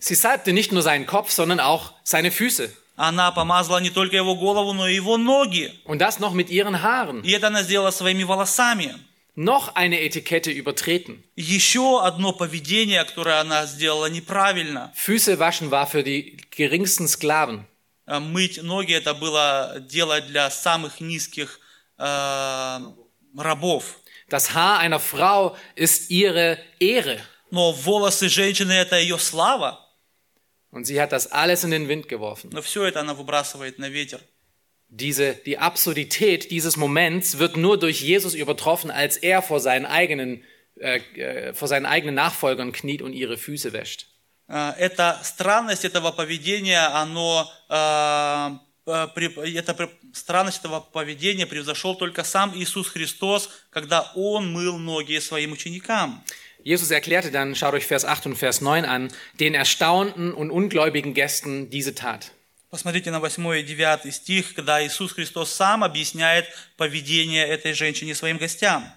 Speaker 1: Sie salbte nicht nur seinen Kopf, sondern auch seine Füße.
Speaker 2: Она помазала не только его голову, но и его ноги.
Speaker 1: Und das noch mit ihren Haaren.
Speaker 2: И это она сделала своими волосами.
Speaker 1: Noch eine Etikette übertreten.
Speaker 2: Еще одно поведение, которое она сделала неправильно.
Speaker 1: Füße waschen war für die geringsten Sklaven.
Speaker 2: Э, Мыть ноги это было дело для самых низких э, рабов.
Speaker 1: Das Haar einer Frau ist ihre Ehre.
Speaker 2: Но волосы женщины это ее слава.
Speaker 1: Und sie hat das alles in den Wind geworfen.
Speaker 2: Но все это она выбрасывает на ветер.
Speaker 1: Diese, die Absurdität dieses Moments wird nur durch Jesus übertroffen, als er vor seinen eigenen, äh, äh, vor seinen eigenen Nachfolgern kniet und ihre Füße wäscht.
Speaker 2: Э, Эта странность этого поведения, оно, э, э, при- эта при- странность этого поведения превзошел только сам Иисус Христос, когда Он мыл ноги своим ученикам.
Speaker 1: Jesus erklärte dann, schaut euch Vers 8 und Vers 9 an, den erstaunten und ungläubigen Gästen diese Tat.
Speaker 2: Посмотрите на 8 и 9 стих, когда Иисус Христос сам объясняет поведение этой женщины своим гостям.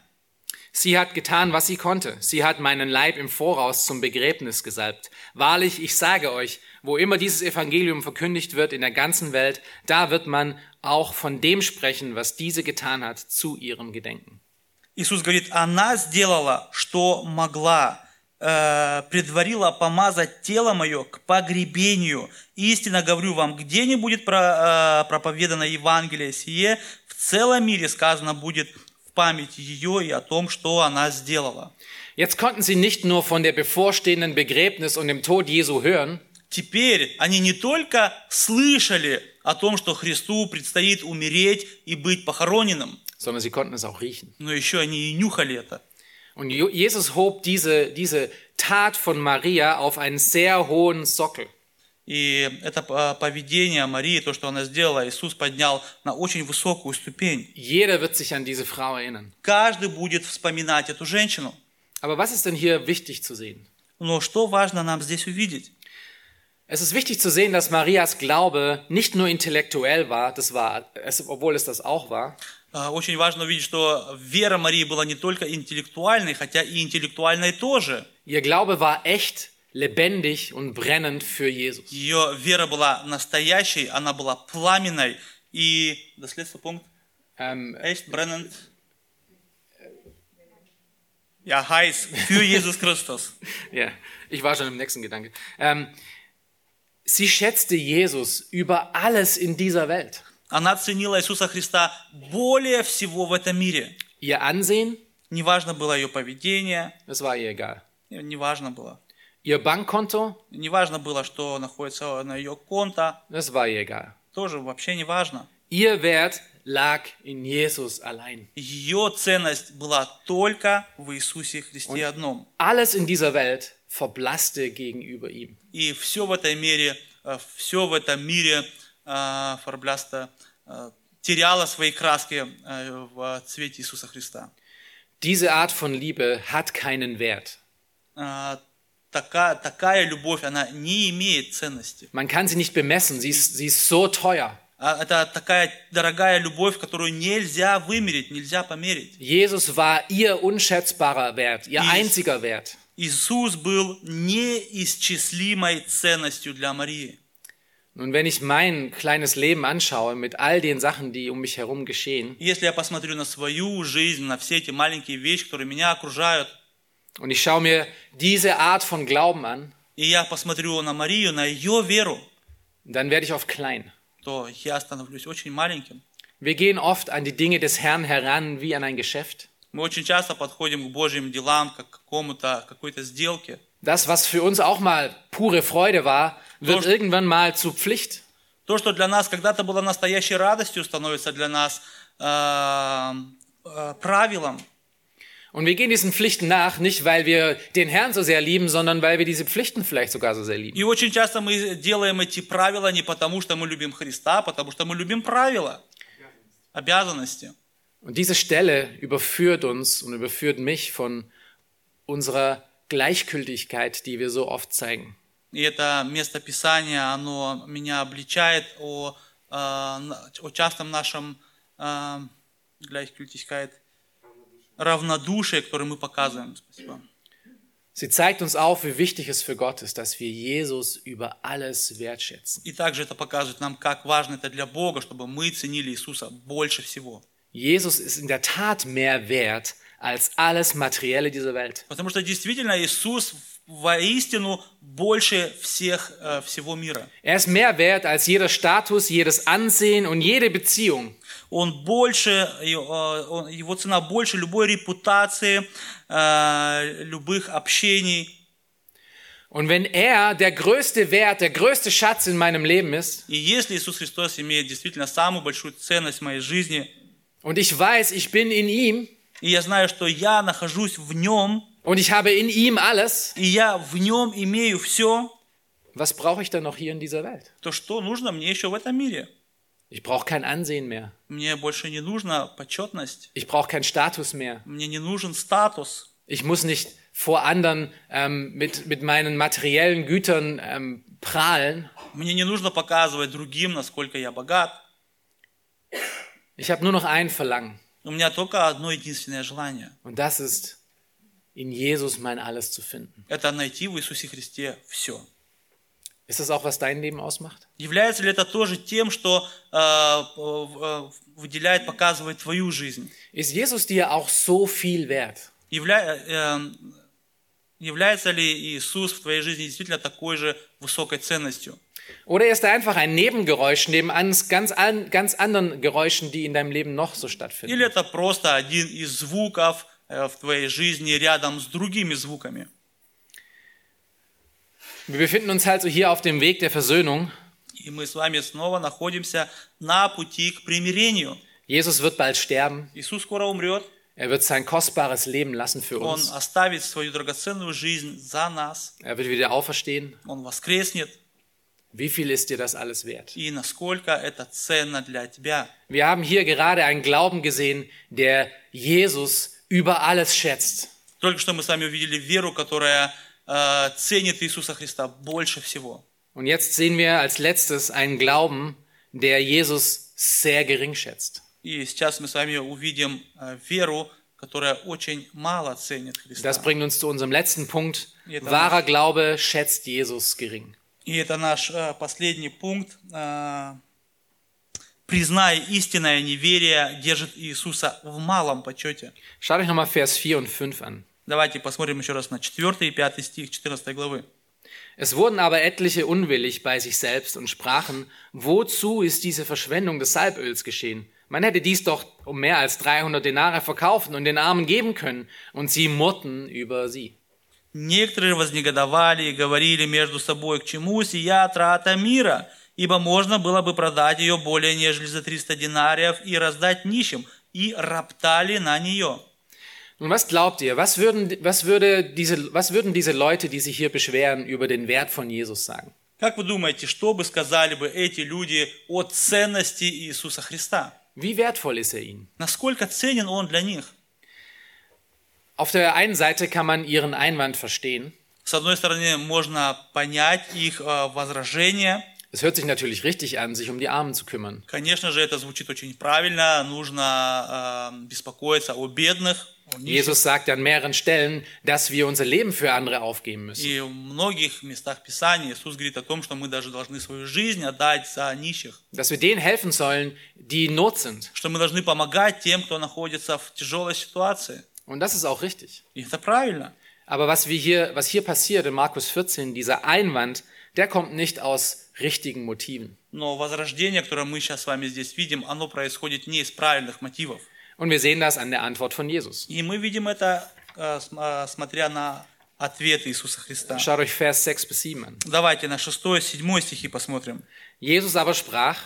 Speaker 1: Sie hat getan, was sie konnte. Sie hat meinen Leib im Voraus zum Begräbnis gesalbt. Wahrlich, ich sage euch, wo immer dieses Evangelium verkündigt wird in der ganzen Welt, da wird man auch von dem sprechen, was diese getan hat, zu ihrem Gedenken.
Speaker 2: Иисус говорит, она сделала, что могла, э, предварила помазать тело мое к погребению. Истинно говорю вам, где не будет про- э, проповедано Евангелие сие, в целом мире сказано будет в память ее и о том, что она сделала.
Speaker 1: Jetzt konnten sie nicht nur von der bevorstehenden Begräbnis und dem Tod Jesu hören,
Speaker 2: Теперь они не только слышали о том, что Христу предстоит умереть и быть похороненным,
Speaker 1: sondern sie konnten es auch riechen.
Speaker 2: но еще они и нюхали это.
Speaker 1: Und Jo- Jesus hob diese, diese Tat von Maria auf einen sehr hohen Sockel.
Speaker 2: И это э, поведение Марии, то, что она сделала, Иисус поднял на очень высокую ступень.
Speaker 1: Jeder wird sich an diese Frau erinnern.
Speaker 2: Каждый будет вспоминать эту женщину.
Speaker 1: Aber was ist denn hier wichtig zu sehen?
Speaker 2: Но что важно нам здесь увидеть?
Speaker 1: Es ist wichtig zu sehen, dass Marias Glaube nicht nur intellektuell war, das war es, obwohl es das auch war,
Speaker 2: Э, Очень важно увидеть, что вера Марии была не только интеллектуальной, хотя и интеллектуальной тоже.
Speaker 1: ihr Glaube war echt, lebendig und brennend für Jesus.
Speaker 2: Ее вера была настоящей, она была пламенной. И, до следующий пункт,
Speaker 1: Ähm,
Speaker 2: Echt brennend. Ja, heiß für Jesus Christus.
Speaker 1: ja, ich war schon im nächsten Gedanke. Ähm, sie schätzte Jesus über alles in dieser Welt.
Speaker 2: Она ценила Иисуса Христа более всего в этом мире.
Speaker 1: Ihr Ansehen,
Speaker 2: Неважно было ее поведение,
Speaker 1: das war ihr egal.
Speaker 2: неважно было.
Speaker 1: Ihr Bankkonto,
Speaker 2: Неважно было, что находится на ее конто,
Speaker 1: das war ihr egal.
Speaker 2: тоже вообще не важно.
Speaker 1: Ihr Wert lag in Jesus allein.
Speaker 2: Ее ценность была только в Иисусе Христе одном.
Speaker 1: Alles in dieser Welt verblasste gegenüber ihm.
Speaker 2: И все в этом мире, все в этом мире э, фарблясто э, теряло свои краски э, в цвете Иисуса Христа.
Speaker 1: Diese Art von Liebe hat keinen Wert.
Speaker 2: А, такая, такая любовь, она не имеет ценности.
Speaker 1: Man kann sie nicht bemessen, sie ist, sie ist so teuer.
Speaker 2: А Это такая дорогая любовь, которую нельзя вымерить, нельзя померить.
Speaker 1: Jesus war ihr unschätzbarer Wert, ihr
Speaker 2: Dies-
Speaker 1: einziger Wert.
Speaker 2: Иисус был неисчислимой ценностью для Марии.
Speaker 1: Nun, wenn ich mein kleines Leben anschaue mit all den Sachen, die um mich herum geschehen,
Speaker 2: Если я посмотрю на свою жизнь, на все эти маленькие вещи, которые меня окружают,
Speaker 1: und ich schaue mir diese Art von Glauben an,
Speaker 2: и я посмотрю на Марию, на ее веру,
Speaker 1: dann werde ich oft klein.
Speaker 2: то я становлюсь очень маленьким.
Speaker 1: Wir gehen oft an die Dinge des Herrn heran wie an ein Geschäft.
Speaker 2: Мы очень часто подходим к Божьим делам, как к какому-то, какой-то сделке.
Speaker 1: Das, was für uns auch mal pure Freude war, wird
Speaker 2: Doch.
Speaker 1: irgendwann mal zu Pflicht.
Speaker 2: То, что для нас когда-то было настоящей радостью, становится для нас э, э, правилом.
Speaker 1: Und wir gehen diesen Pflichten nach, nicht weil wir den Herrn so sehr lieben, sondern weil wir diese Pflichten vielleicht sogar so sehr lieben.
Speaker 2: И очень часто мы делаем эти правила не потому, что мы любим Христа, а потому что мы любим правила, обязанности.
Speaker 1: Und diese Stelle überführt uns und überführt mich von unserer Gleichgültigkeit, die wir so oft zeigen.
Speaker 2: И это место Писания, оно меня обличает о, на- о частом нашем Gleichgültigkeit, равнодушие, которое мы показываем. Спасибо.
Speaker 1: Sie zeigt uns auf, wie wichtig es für Gott ist, dass wir Jesus über alles wertschätzen.
Speaker 2: И также это показывает нам, как важно это для Бога, чтобы мы ценили Иисуса больше всего.
Speaker 1: Jesus ist in der Tat mehr wert als alles Materielle dieser Welt.
Speaker 2: Потому что действительно Иисус воистину больше всех, э, всего мира.
Speaker 1: Er ist mehr wert als jeder Status, jedes Ansehen und jede Beziehung.
Speaker 2: Он больше, э, его цена больше любой репутации, э, любых общений.
Speaker 1: Und wenn er der größte Wert, der größte Schatz in meinem Leben ist,
Speaker 2: И если Иисус Христос имеет действительно самую большую ценность в моей жизни,
Speaker 1: und ich weiß, ich bin in ihm
Speaker 2: и я знаю, что я нахожусь в Нем,
Speaker 1: und ich habe in ihm alles,
Speaker 2: и я в Нем имею все,
Speaker 1: was brauche ich dann noch hier in dieser Welt?
Speaker 2: то что нужно мне еще в этом мире?
Speaker 1: Ich brauche kein Ansehen mehr.
Speaker 2: Мне больше не нужна почетность,
Speaker 1: Ich brauche keinen Status mehr.
Speaker 2: мне не нужен статус.
Speaker 1: Ich muss nicht vor anderen ähm, mit, mit meinen materiellen Gütern ähm, prahlen.
Speaker 2: Мне не нужно показывать другим, насколько я богат.
Speaker 1: Ich habe nur noch ein Verlangen.
Speaker 2: У меня только одно единственное желание.
Speaker 1: Und das ist, in Jesus mein Alles zu finden.
Speaker 2: Это найти в Иисусе Христе все.
Speaker 1: Ist das auch, was dein Leben ausmacht?
Speaker 2: Является ли это тоже тем, что э, э, выделяет, показывает твою жизнь?
Speaker 1: Ist Jesus dir auch so viel wert?
Speaker 2: Явля- э, является ли Иисус в твоей жизни действительно такой же высокой ценностью?
Speaker 1: Oder ist er einfach ein Nebengeräusch neben ans- ganz, an, ganz anderen Geräuschen, die in deinem Leben noch so stattfinden?
Speaker 2: Или это просто один из звуков э, в твоей жизни рядом с другими звуками?
Speaker 1: Wir befinden uns also hier auf dem Weg der Versöhnung.
Speaker 2: И мы с вами снова находимся на пути к примирению.
Speaker 1: Jesus wird bald sterben.
Speaker 2: Иисус скоро умрет,
Speaker 1: Er wird sein kostbares Leben lassen für
Speaker 2: Он
Speaker 1: uns.
Speaker 2: оставит свою драгоценную жизнь за нас,
Speaker 1: Er wird wieder auferstehen.
Speaker 2: Он воскреснет.
Speaker 1: Wie viel ist dir das alles wert?
Speaker 2: И насколько это ценно для тебя.
Speaker 1: Wir haben hier gerade einen Glauben gesehen, der Jesus über alles schätzt.
Speaker 2: Только что мы с вами увидели веру, которая э, ценит Иисуса Христа больше всего.
Speaker 1: Und jetzt sehen wir als letztes einen Glauben, der Jesus sehr gering schätzt.
Speaker 2: И сейчас мы с вами увидим э, веру, которая очень мало ценит Христа.
Speaker 1: Das bringt uns zu unserem letzten Punkt.
Speaker 2: Ja, dann-
Speaker 1: Wahrer Glaube schätzt Jesus gering.
Speaker 2: И это наш э, последний пункт. Э, Признай истинное неверие держит Иисуса в малом почете.
Speaker 1: Schaut euch nochmal Vers 4 und 5 an.
Speaker 2: Давайте посмотрим еще раз на 4 и 5 стих 14 главы.
Speaker 1: Es wurden aber etliche unwillig bei sich selbst und sprachen, wozu ist diese Verschwendung des Salböls geschehen? Man hätte dies doch um mehr als 300 Denare verkaufen und den Armen geben können. Und sie murrten über sie.
Speaker 2: Некоторые вознегодовали и говорили между собой, к чему сия трата мира, ибо можно было бы продать ее более нежели за 300 динариев и раздать нищим, и роптали на нее.
Speaker 1: Nun, was glaubt ihr? Was würden, was, würde diese, was würden diese Leute, die sich hier beschweren, über den Wert von Jesus sagen?
Speaker 2: Как вы думаете, что бы сказали бы эти люди о ценности Иисуса Христа?
Speaker 1: Wie wertvoll ist er ihnen?
Speaker 2: Насколько ценен Он для них?
Speaker 1: Auf der einen Seite kann man ihren Einwand verstehen.
Speaker 2: С одной стороны, можно понять их э, возражение.
Speaker 1: Es hört sich natürlich richtig an, sich um die Armen zu kümmern.
Speaker 2: Конечно же, это звучит очень правильно. Нужно э, беспокоиться о бедных, о нищих.
Speaker 1: Jesus sagt an mehreren Stellen, dass wir unser Leben für andere aufgeben müssen.
Speaker 2: И в многих местах Писания Иисус говорит о том, что мы даже должны свою жизнь отдать за нищих,
Speaker 1: Dass wir denen helfen sollen, die in Not sind.
Speaker 2: что мы должны помогать тем, кто находится в тяжелой ситуации.
Speaker 1: Und das ist auch richtig.
Speaker 2: И это правильно.
Speaker 1: Aber was, wir hier, was hier passiert in Markus 14, dieser Einwand, der kommt nicht aus richtigen Motiven.
Speaker 2: Но возрождение, которое мы сейчас с вами здесь видим, оно происходит не из правильных мотивов.
Speaker 1: Und wir sehen das an der Antwort von Jesus.
Speaker 2: И мы видим это, э, см- э, смотря на ответ Иисуса Христа.
Speaker 1: Schaut euch Vers 6 bis 7 an.
Speaker 2: Давайте на 6-7 стихи посмотрим.
Speaker 1: Jesus aber sprach,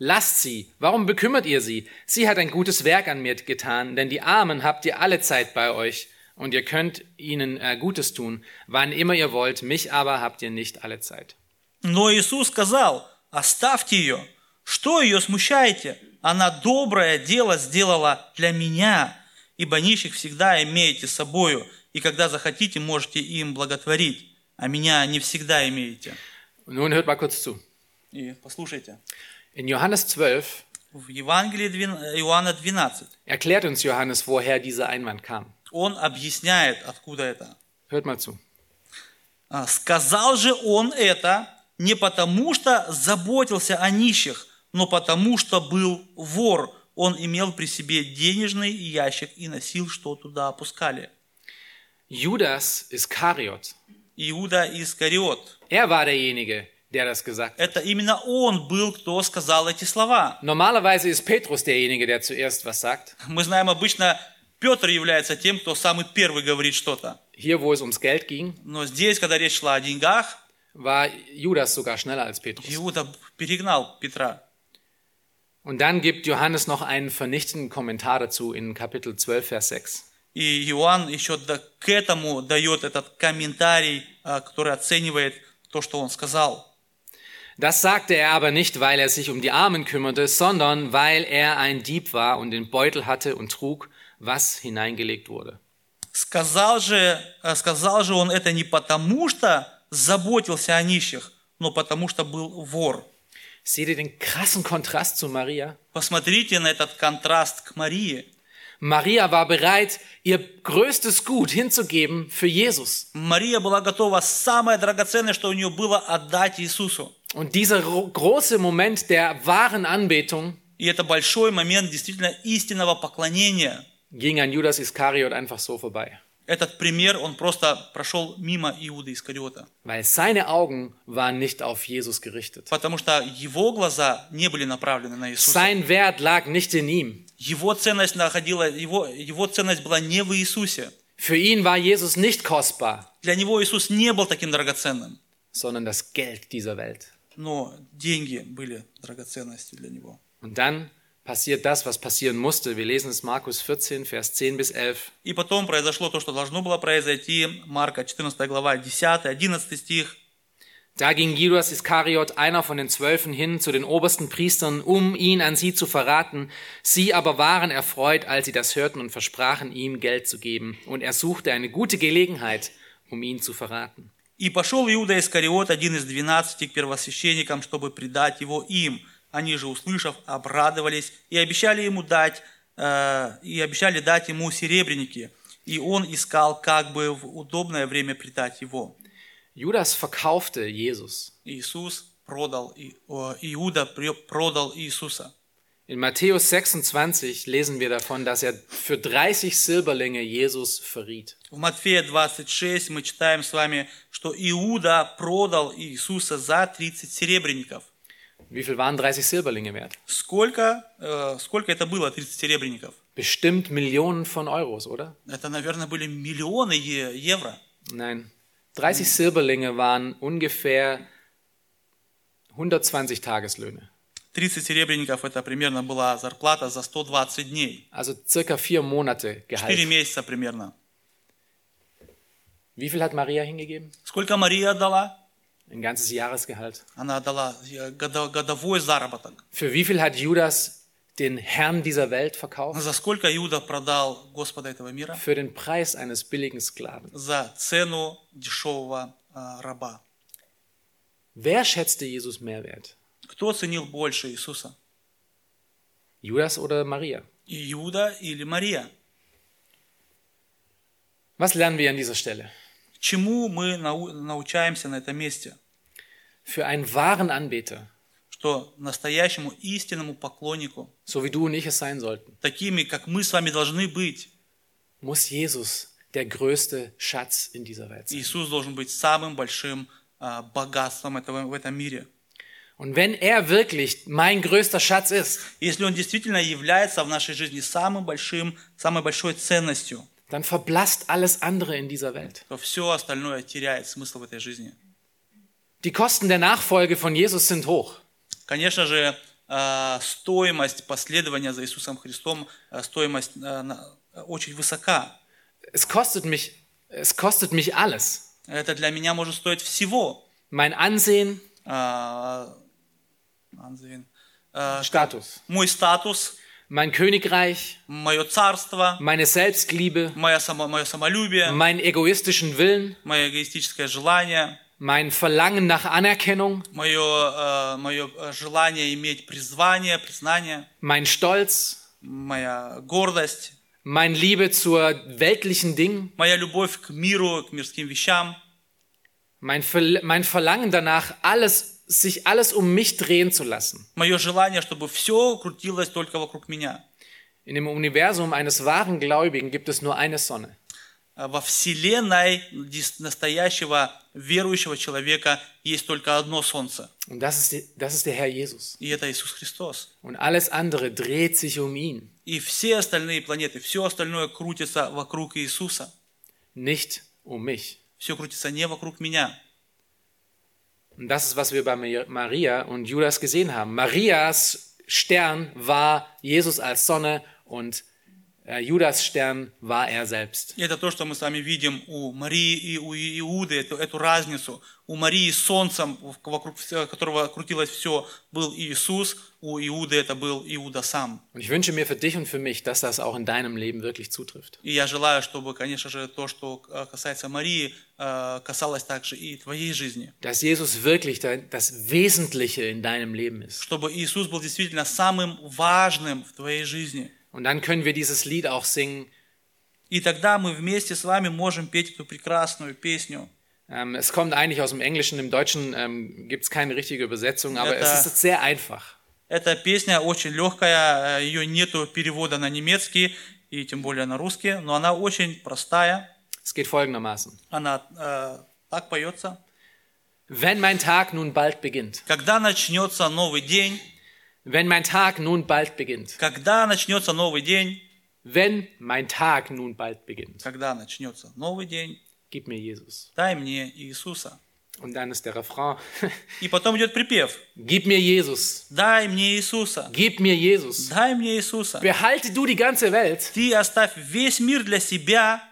Speaker 1: Lasst sie, warum bekümmert ihr sie? Sie hat ein gutes Werk an mir getan, denn die Armen habt ihr alle Zeit bei euch, und ihr könnt ihnen äh, Gutes tun, wann immer ihr wollt, mich aber habt ihr nicht alle Zeit.
Speaker 2: Но Иисус сказал, оставьте ее. Что ее смущаете? Она доброе дело сделала для меня, ибо нищих всегда имеете с собою, и когда захотите, можете им благотворить, а меня не всегда имеете.
Speaker 1: Nun hört mal kurz zu.
Speaker 2: И послушайте,
Speaker 1: In Johannes 12
Speaker 2: в Евангелии двен- Иоанна 12
Speaker 1: erklärt uns Johannes, woher dieser Einwand kam.
Speaker 2: Он объясняет, откуда это.
Speaker 1: Hört mal zu.
Speaker 2: А, Сказал же он это не потому, что заботился о нищих, но потому, что был вор. Он имел при себе денежный ящик и носил, что туда опускали.
Speaker 1: Judas Iskariot,
Speaker 2: Иуда Искариот.
Speaker 1: er war derjenige, der das gesagt hat.
Speaker 2: Это именно он был, кто сказал эти слова.
Speaker 1: Normalerweise ist Petrus derjenige, der zuerst was sagt.
Speaker 2: Мы знаем обычно, Петр является тем, кто самый первый говорит что-то.
Speaker 1: Hier, wo es ums Geld ging,
Speaker 2: Но здесь, когда речь шла о деньгах,
Speaker 1: war Judas sogar schneller als Petrus.
Speaker 2: Иуда перегнал Петра.
Speaker 1: Und dann gibt Johannes noch einen vernichtenden Kommentar dazu in Kapitel 12, Vers 6.
Speaker 2: И Иоанн еще до- к этому дает этот комментарий, а, который оценивает то, что он сказал.
Speaker 1: Das sagte er aber nicht, weil er sich um die Armen kümmerte, sondern weil er ein Dieb war und den Beutel hatte und trug, was hineingelegt wurde.
Speaker 2: Сказал же, э, сказал же он это не потому, что заботился о нищих, но потому, что был вор.
Speaker 1: Seht ihr den krassen Kontrast zu Maria?
Speaker 2: Посмотрите на этот контраст к Марии.
Speaker 1: Maria war bereit, ihr größtes Gut hinzugeben für Jesus.
Speaker 2: Мария была готова самое драгоценное, что у нее было, отдать Иисусу.
Speaker 1: Und dieser ro- große Moment der wahren Anbetung
Speaker 2: И это большой момент действительно истинного поклонения.
Speaker 1: ging an Judas Iskariot einfach so vorbei.
Speaker 2: Этот пример, он просто прошел мимо Иуды Искариота.
Speaker 1: Weil seine Augen waren nicht auf Jesus gerichtet.
Speaker 2: Потому что его глаза не были направлены на Иисуса.
Speaker 1: Sein Wert lag nicht in ihm.
Speaker 2: Его ценность находила, его, его ценность была не в Иисусе.
Speaker 1: Für ihn war Jesus nicht kostbar,
Speaker 2: Для него Иисус не был таким драгоценным.
Speaker 1: sondern das Geld dieser Welt.
Speaker 2: Но деньги были драгоценностью для него.
Speaker 1: Und dann passiert das, was passieren musste. Wir lesen es Markus 14, Vers 10 bis 11.
Speaker 2: И потом произошло то, что должно было произойти. Марка 14 глава, 10, 11 стих.
Speaker 1: Da ging Judas Iskariot, einer von den Zwölfen, hin zu den obersten Priestern, um ihn an sie zu verraten. Sie aber waren erfreut, als sie das hörten und versprachen ihm Geld zu geben. Und er suchte eine gute Gelegenheit, um ihn zu verraten.
Speaker 2: И пошел Иуда Искариот, один из двенадцати, к первосвященникам, чтобы предать его им. Они же, услышав, обрадовались и обещали ему дать, э, и обещали дать ему серебряники. И он искал, как бы в удобное время предать его.
Speaker 1: Judas verkaufte Jesus.
Speaker 2: Иисус продал, Иуда продал Иисуса.
Speaker 1: In Matthäus 26 lesen wir davon, dass er für 30 Silberlinge Jesus verriet.
Speaker 2: В Матфея 26 мы читаем с вами, что Иуда продал Иисуса за 30 серебряников.
Speaker 1: Wie viel waren 30 Silberlinge wert?
Speaker 2: Сколько, э, сколько это было, 30 серебряников?
Speaker 1: Bestimmt Millionen von Euros, oder?
Speaker 2: Это, наверное, были миллионы е- евро.
Speaker 1: Nein. 30 Silberlinge waren ungefähr 120 Tageslöhne.
Speaker 2: 30 серебряников это примерно была зарплата за 120 дней.
Speaker 1: Also circa vier Monate
Speaker 2: 4
Speaker 1: Gehalt.
Speaker 2: месяца примерно.
Speaker 1: Wie viel hat Maria hingegeben?
Speaker 2: Сколько Мария отдала?
Speaker 1: Ein ganzes Jahresgehalt.
Speaker 2: Она отдала э, годо- годовой заработок.
Speaker 1: Für wie viel hat Judas den Herrn dieser Welt verkauft?
Speaker 2: За сколько Иуда продал Господа этого мира?
Speaker 1: Für den Preis eines billigen Sklaven.
Speaker 2: За цену дешевого э, раба.
Speaker 1: Wer schätzte Jesus mehr wert?
Speaker 2: Кто ценил больше Иисуса?
Speaker 1: Judas oder Maria?
Speaker 2: Иуда или Мария?
Speaker 1: Was lernen wir an dieser Stelle?
Speaker 2: Чему мы нау- научаемся на этом месте?
Speaker 1: Für einen wahren Anbeter,
Speaker 2: Что настоящему истинному поклоннику,
Speaker 1: so wie du und ich es sein sollten,
Speaker 2: такими, как мы с вами должны быть,
Speaker 1: muss Jesus der größte Schatz in dieser Welt sein.
Speaker 2: Иисус должен быть самым большим а, богатством этого, в этом мире.
Speaker 1: Und wenn er wirklich mein größter Schatz ist,
Speaker 2: Если Он действительно является в нашей жизни самым большим, самой большой ценностью,
Speaker 1: dann verblasst alles andere in dieser Welt.
Speaker 2: то все остальное теряет смысл в этой жизни.
Speaker 1: Die Kosten der Nachfolge von Jesus sind hoch.
Speaker 2: Конечно же, а, стоимость последования за Иисусом Христом, а, стоимость а, на- очень высока.
Speaker 1: Es kostet mich, es kostet mich alles.
Speaker 2: Это для меня может стоить всего.
Speaker 1: Mein Ansehen,
Speaker 2: А, Ansehen, а,
Speaker 1: Status,
Speaker 2: мой статус,
Speaker 1: mein Königreich,
Speaker 2: мое царство,
Speaker 1: meine Selbstliebe,
Speaker 2: мое, само, мое самолюбие,
Speaker 1: meinen egoistischen Willen,
Speaker 2: мое эгоистическое желание,
Speaker 1: mein Verlangen nach Anerkennung,
Speaker 2: мое, э, мое желание иметь призвание, признание,
Speaker 1: mein Stolz,
Speaker 2: моя гордость,
Speaker 1: meine Liebe zur weltlichen Dingen,
Speaker 2: моя любовь к миру, к мирским вещам,
Speaker 1: mein, Ver mein Verlangen danach, alles, sich alles um mich drehen zu lassen.
Speaker 2: мое желание, чтобы все крутилось только вокруг меня.
Speaker 1: In dem Universum eines wahren Gläubigen gibt es nur eine Sonne.
Speaker 2: А Во вселенной дис- настоящего верующего человека есть только одно солнце,
Speaker 1: Und das ist, die, das ist der Herr Jesus.
Speaker 2: и это Иисус Христос.
Speaker 1: Und alles andere dreht sich um ihn,
Speaker 2: И все остальные планеты, все остальное крутится вокруг Иисуса.
Speaker 1: nicht um mich.
Speaker 2: Все крутится не вокруг меня.
Speaker 1: Und das ist, was wir bei Ma- Maria und Judas gesehen haben. Marias Stern war Jesus als Sonne und äh, Judasstern war er selbst.
Speaker 2: И это то, что мы с вами видим у Марии и у Иуды, эту, эту разницу. У Марии солнцем, вокруг всё- которого крутилось все, был Иисус, у Иуды это был Иуда сам.
Speaker 1: Und ich wünsche mir für dich und für mich, dass das auch in deinem Leben wirklich zutrifft.
Speaker 2: И я желаю, чтобы, конечно же, то, что э, касается Марии, э, касалось также и твоей жизни.
Speaker 1: Dass Jesus wirklich dein- das Wesentliche in deinem Leben ist.
Speaker 2: Чтобы Иисус был действительно самым важным в твоей жизни.
Speaker 1: Und dann können wir dieses Lied auch singen.
Speaker 2: И тогда мы вместе с вами можем петь эту прекрасную песню.
Speaker 1: Ähm, es kommt eigentlich aus dem Englischen, im Deutschen ähm, gibt es keine richtige Übersetzung, aber
Speaker 2: Это-
Speaker 1: es ist sehr einfach.
Speaker 2: Эта песня очень легкая, э, ее нету перевода на немецкий и тем более на русский, но она очень простая.
Speaker 1: Es geht folgendermaßen.
Speaker 2: Она э, так поется.
Speaker 1: Wenn mein Tag nun bald beginnt,
Speaker 2: Когда начнется новый день,
Speaker 1: wenn mein Tag nun bald beginnt,
Speaker 2: когда начнется новый день,
Speaker 1: wenn mein Tag nun bald beginnt,
Speaker 2: когда начнется новый день,
Speaker 1: gib mir Jesus.
Speaker 2: дай мне Иисуса.
Speaker 1: Und dann ist der Refrain,
Speaker 2: И потом идет припев.
Speaker 1: gib mir Jesus,
Speaker 2: Дай мне Иисуса.
Speaker 1: gib mir Jesus.
Speaker 2: Дай мне Иисуса.
Speaker 1: Behalte du die ganze Welt,
Speaker 2: Ты оставь весь мир для себя,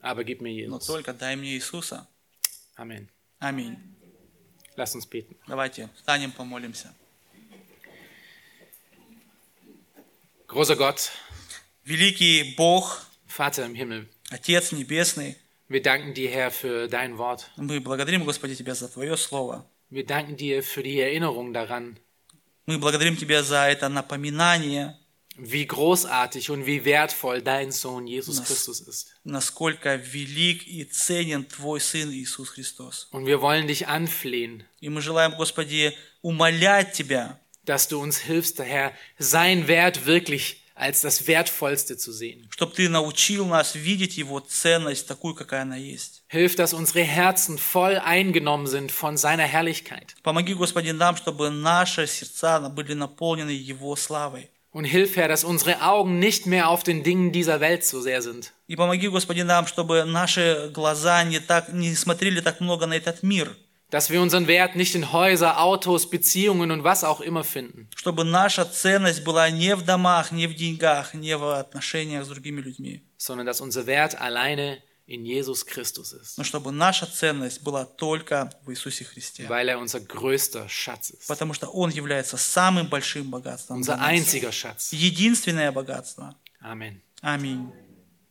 Speaker 1: aber gib mir
Speaker 2: но
Speaker 1: Jesus.
Speaker 2: только дай мне Иисуса.
Speaker 1: Amen.
Speaker 2: Аминь.
Speaker 1: Lass uns beten.
Speaker 2: Давайте встанем, помолимся.
Speaker 1: Großer Gott,
Speaker 2: Великий Бог,
Speaker 1: Vater im Himmel,
Speaker 2: Отец Небесный,
Speaker 1: wir danken dir, Herr, für dein Wort.
Speaker 2: мы благодарим, Господи, Тебя за Твое Слово.
Speaker 1: Wir danken dir für die Erinnerung daran,
Speaker 2: Мы благодарим Тебя за это напоминание,
Speaker 1: wie großartig und wie wertvoll dein Sohn Jesus
Speaker 2: Das-
Speaker 1: Christus ist.
Speaker 2: насколько велик и ценен Твой Сын Иисус Христос.
Speaker 1: Und wir wollen dich anflehen,
Speaker 2: И мы желаем, Господи, умолять Тебя,
Speaker 1: dass du uns hilfst, Herr, sein Wert wirklich als das Wertvollste zu sehen.
Speaker 2: чтобы Ты научил нас видеть Его ценность такую, какая она есть.
Speaker 1: Hilf, dass unsere Herzen voll eingenommen sind von seiner Herrlichkeit.
Speaker 2: Помоги, Господи, нам, чтобы наши сердца были наполнены Его славой.
Speaker 1: Und hilf, Herr, dass unsere Augen nicht mehr auf den Dingen dieser Welt so sehr sind,
Speaker 2: И помоги, Господи, нам, чтобы наши глаза не, так, не смотрели так много на этот мир,
Speaker 1: dass wir unseren Wert nicht in Häuser, Autos, Beziehungen und was auch immer finden,
Speaker 2: чтобы наша ценность была не в домах, не в деньгах, не в отношениях с другими людьми,
Speaker 1: sondern dass unser Wert alleine in Jesus Christus ist,
Speaker 2: но чтобы наша ценность была только в Иисусе Христе.
Speaker 1: weil er unser größter Schatz ist,
Speaker 2: Потому что Он является самым большим богатством. для
Speaker 1: unser
Speaker 2: нас.
Speaker 1: einziger Schatz.
Speaker 2: Единственное богатство.
Speaker 1: Amen.
Speaker 2: Аминь.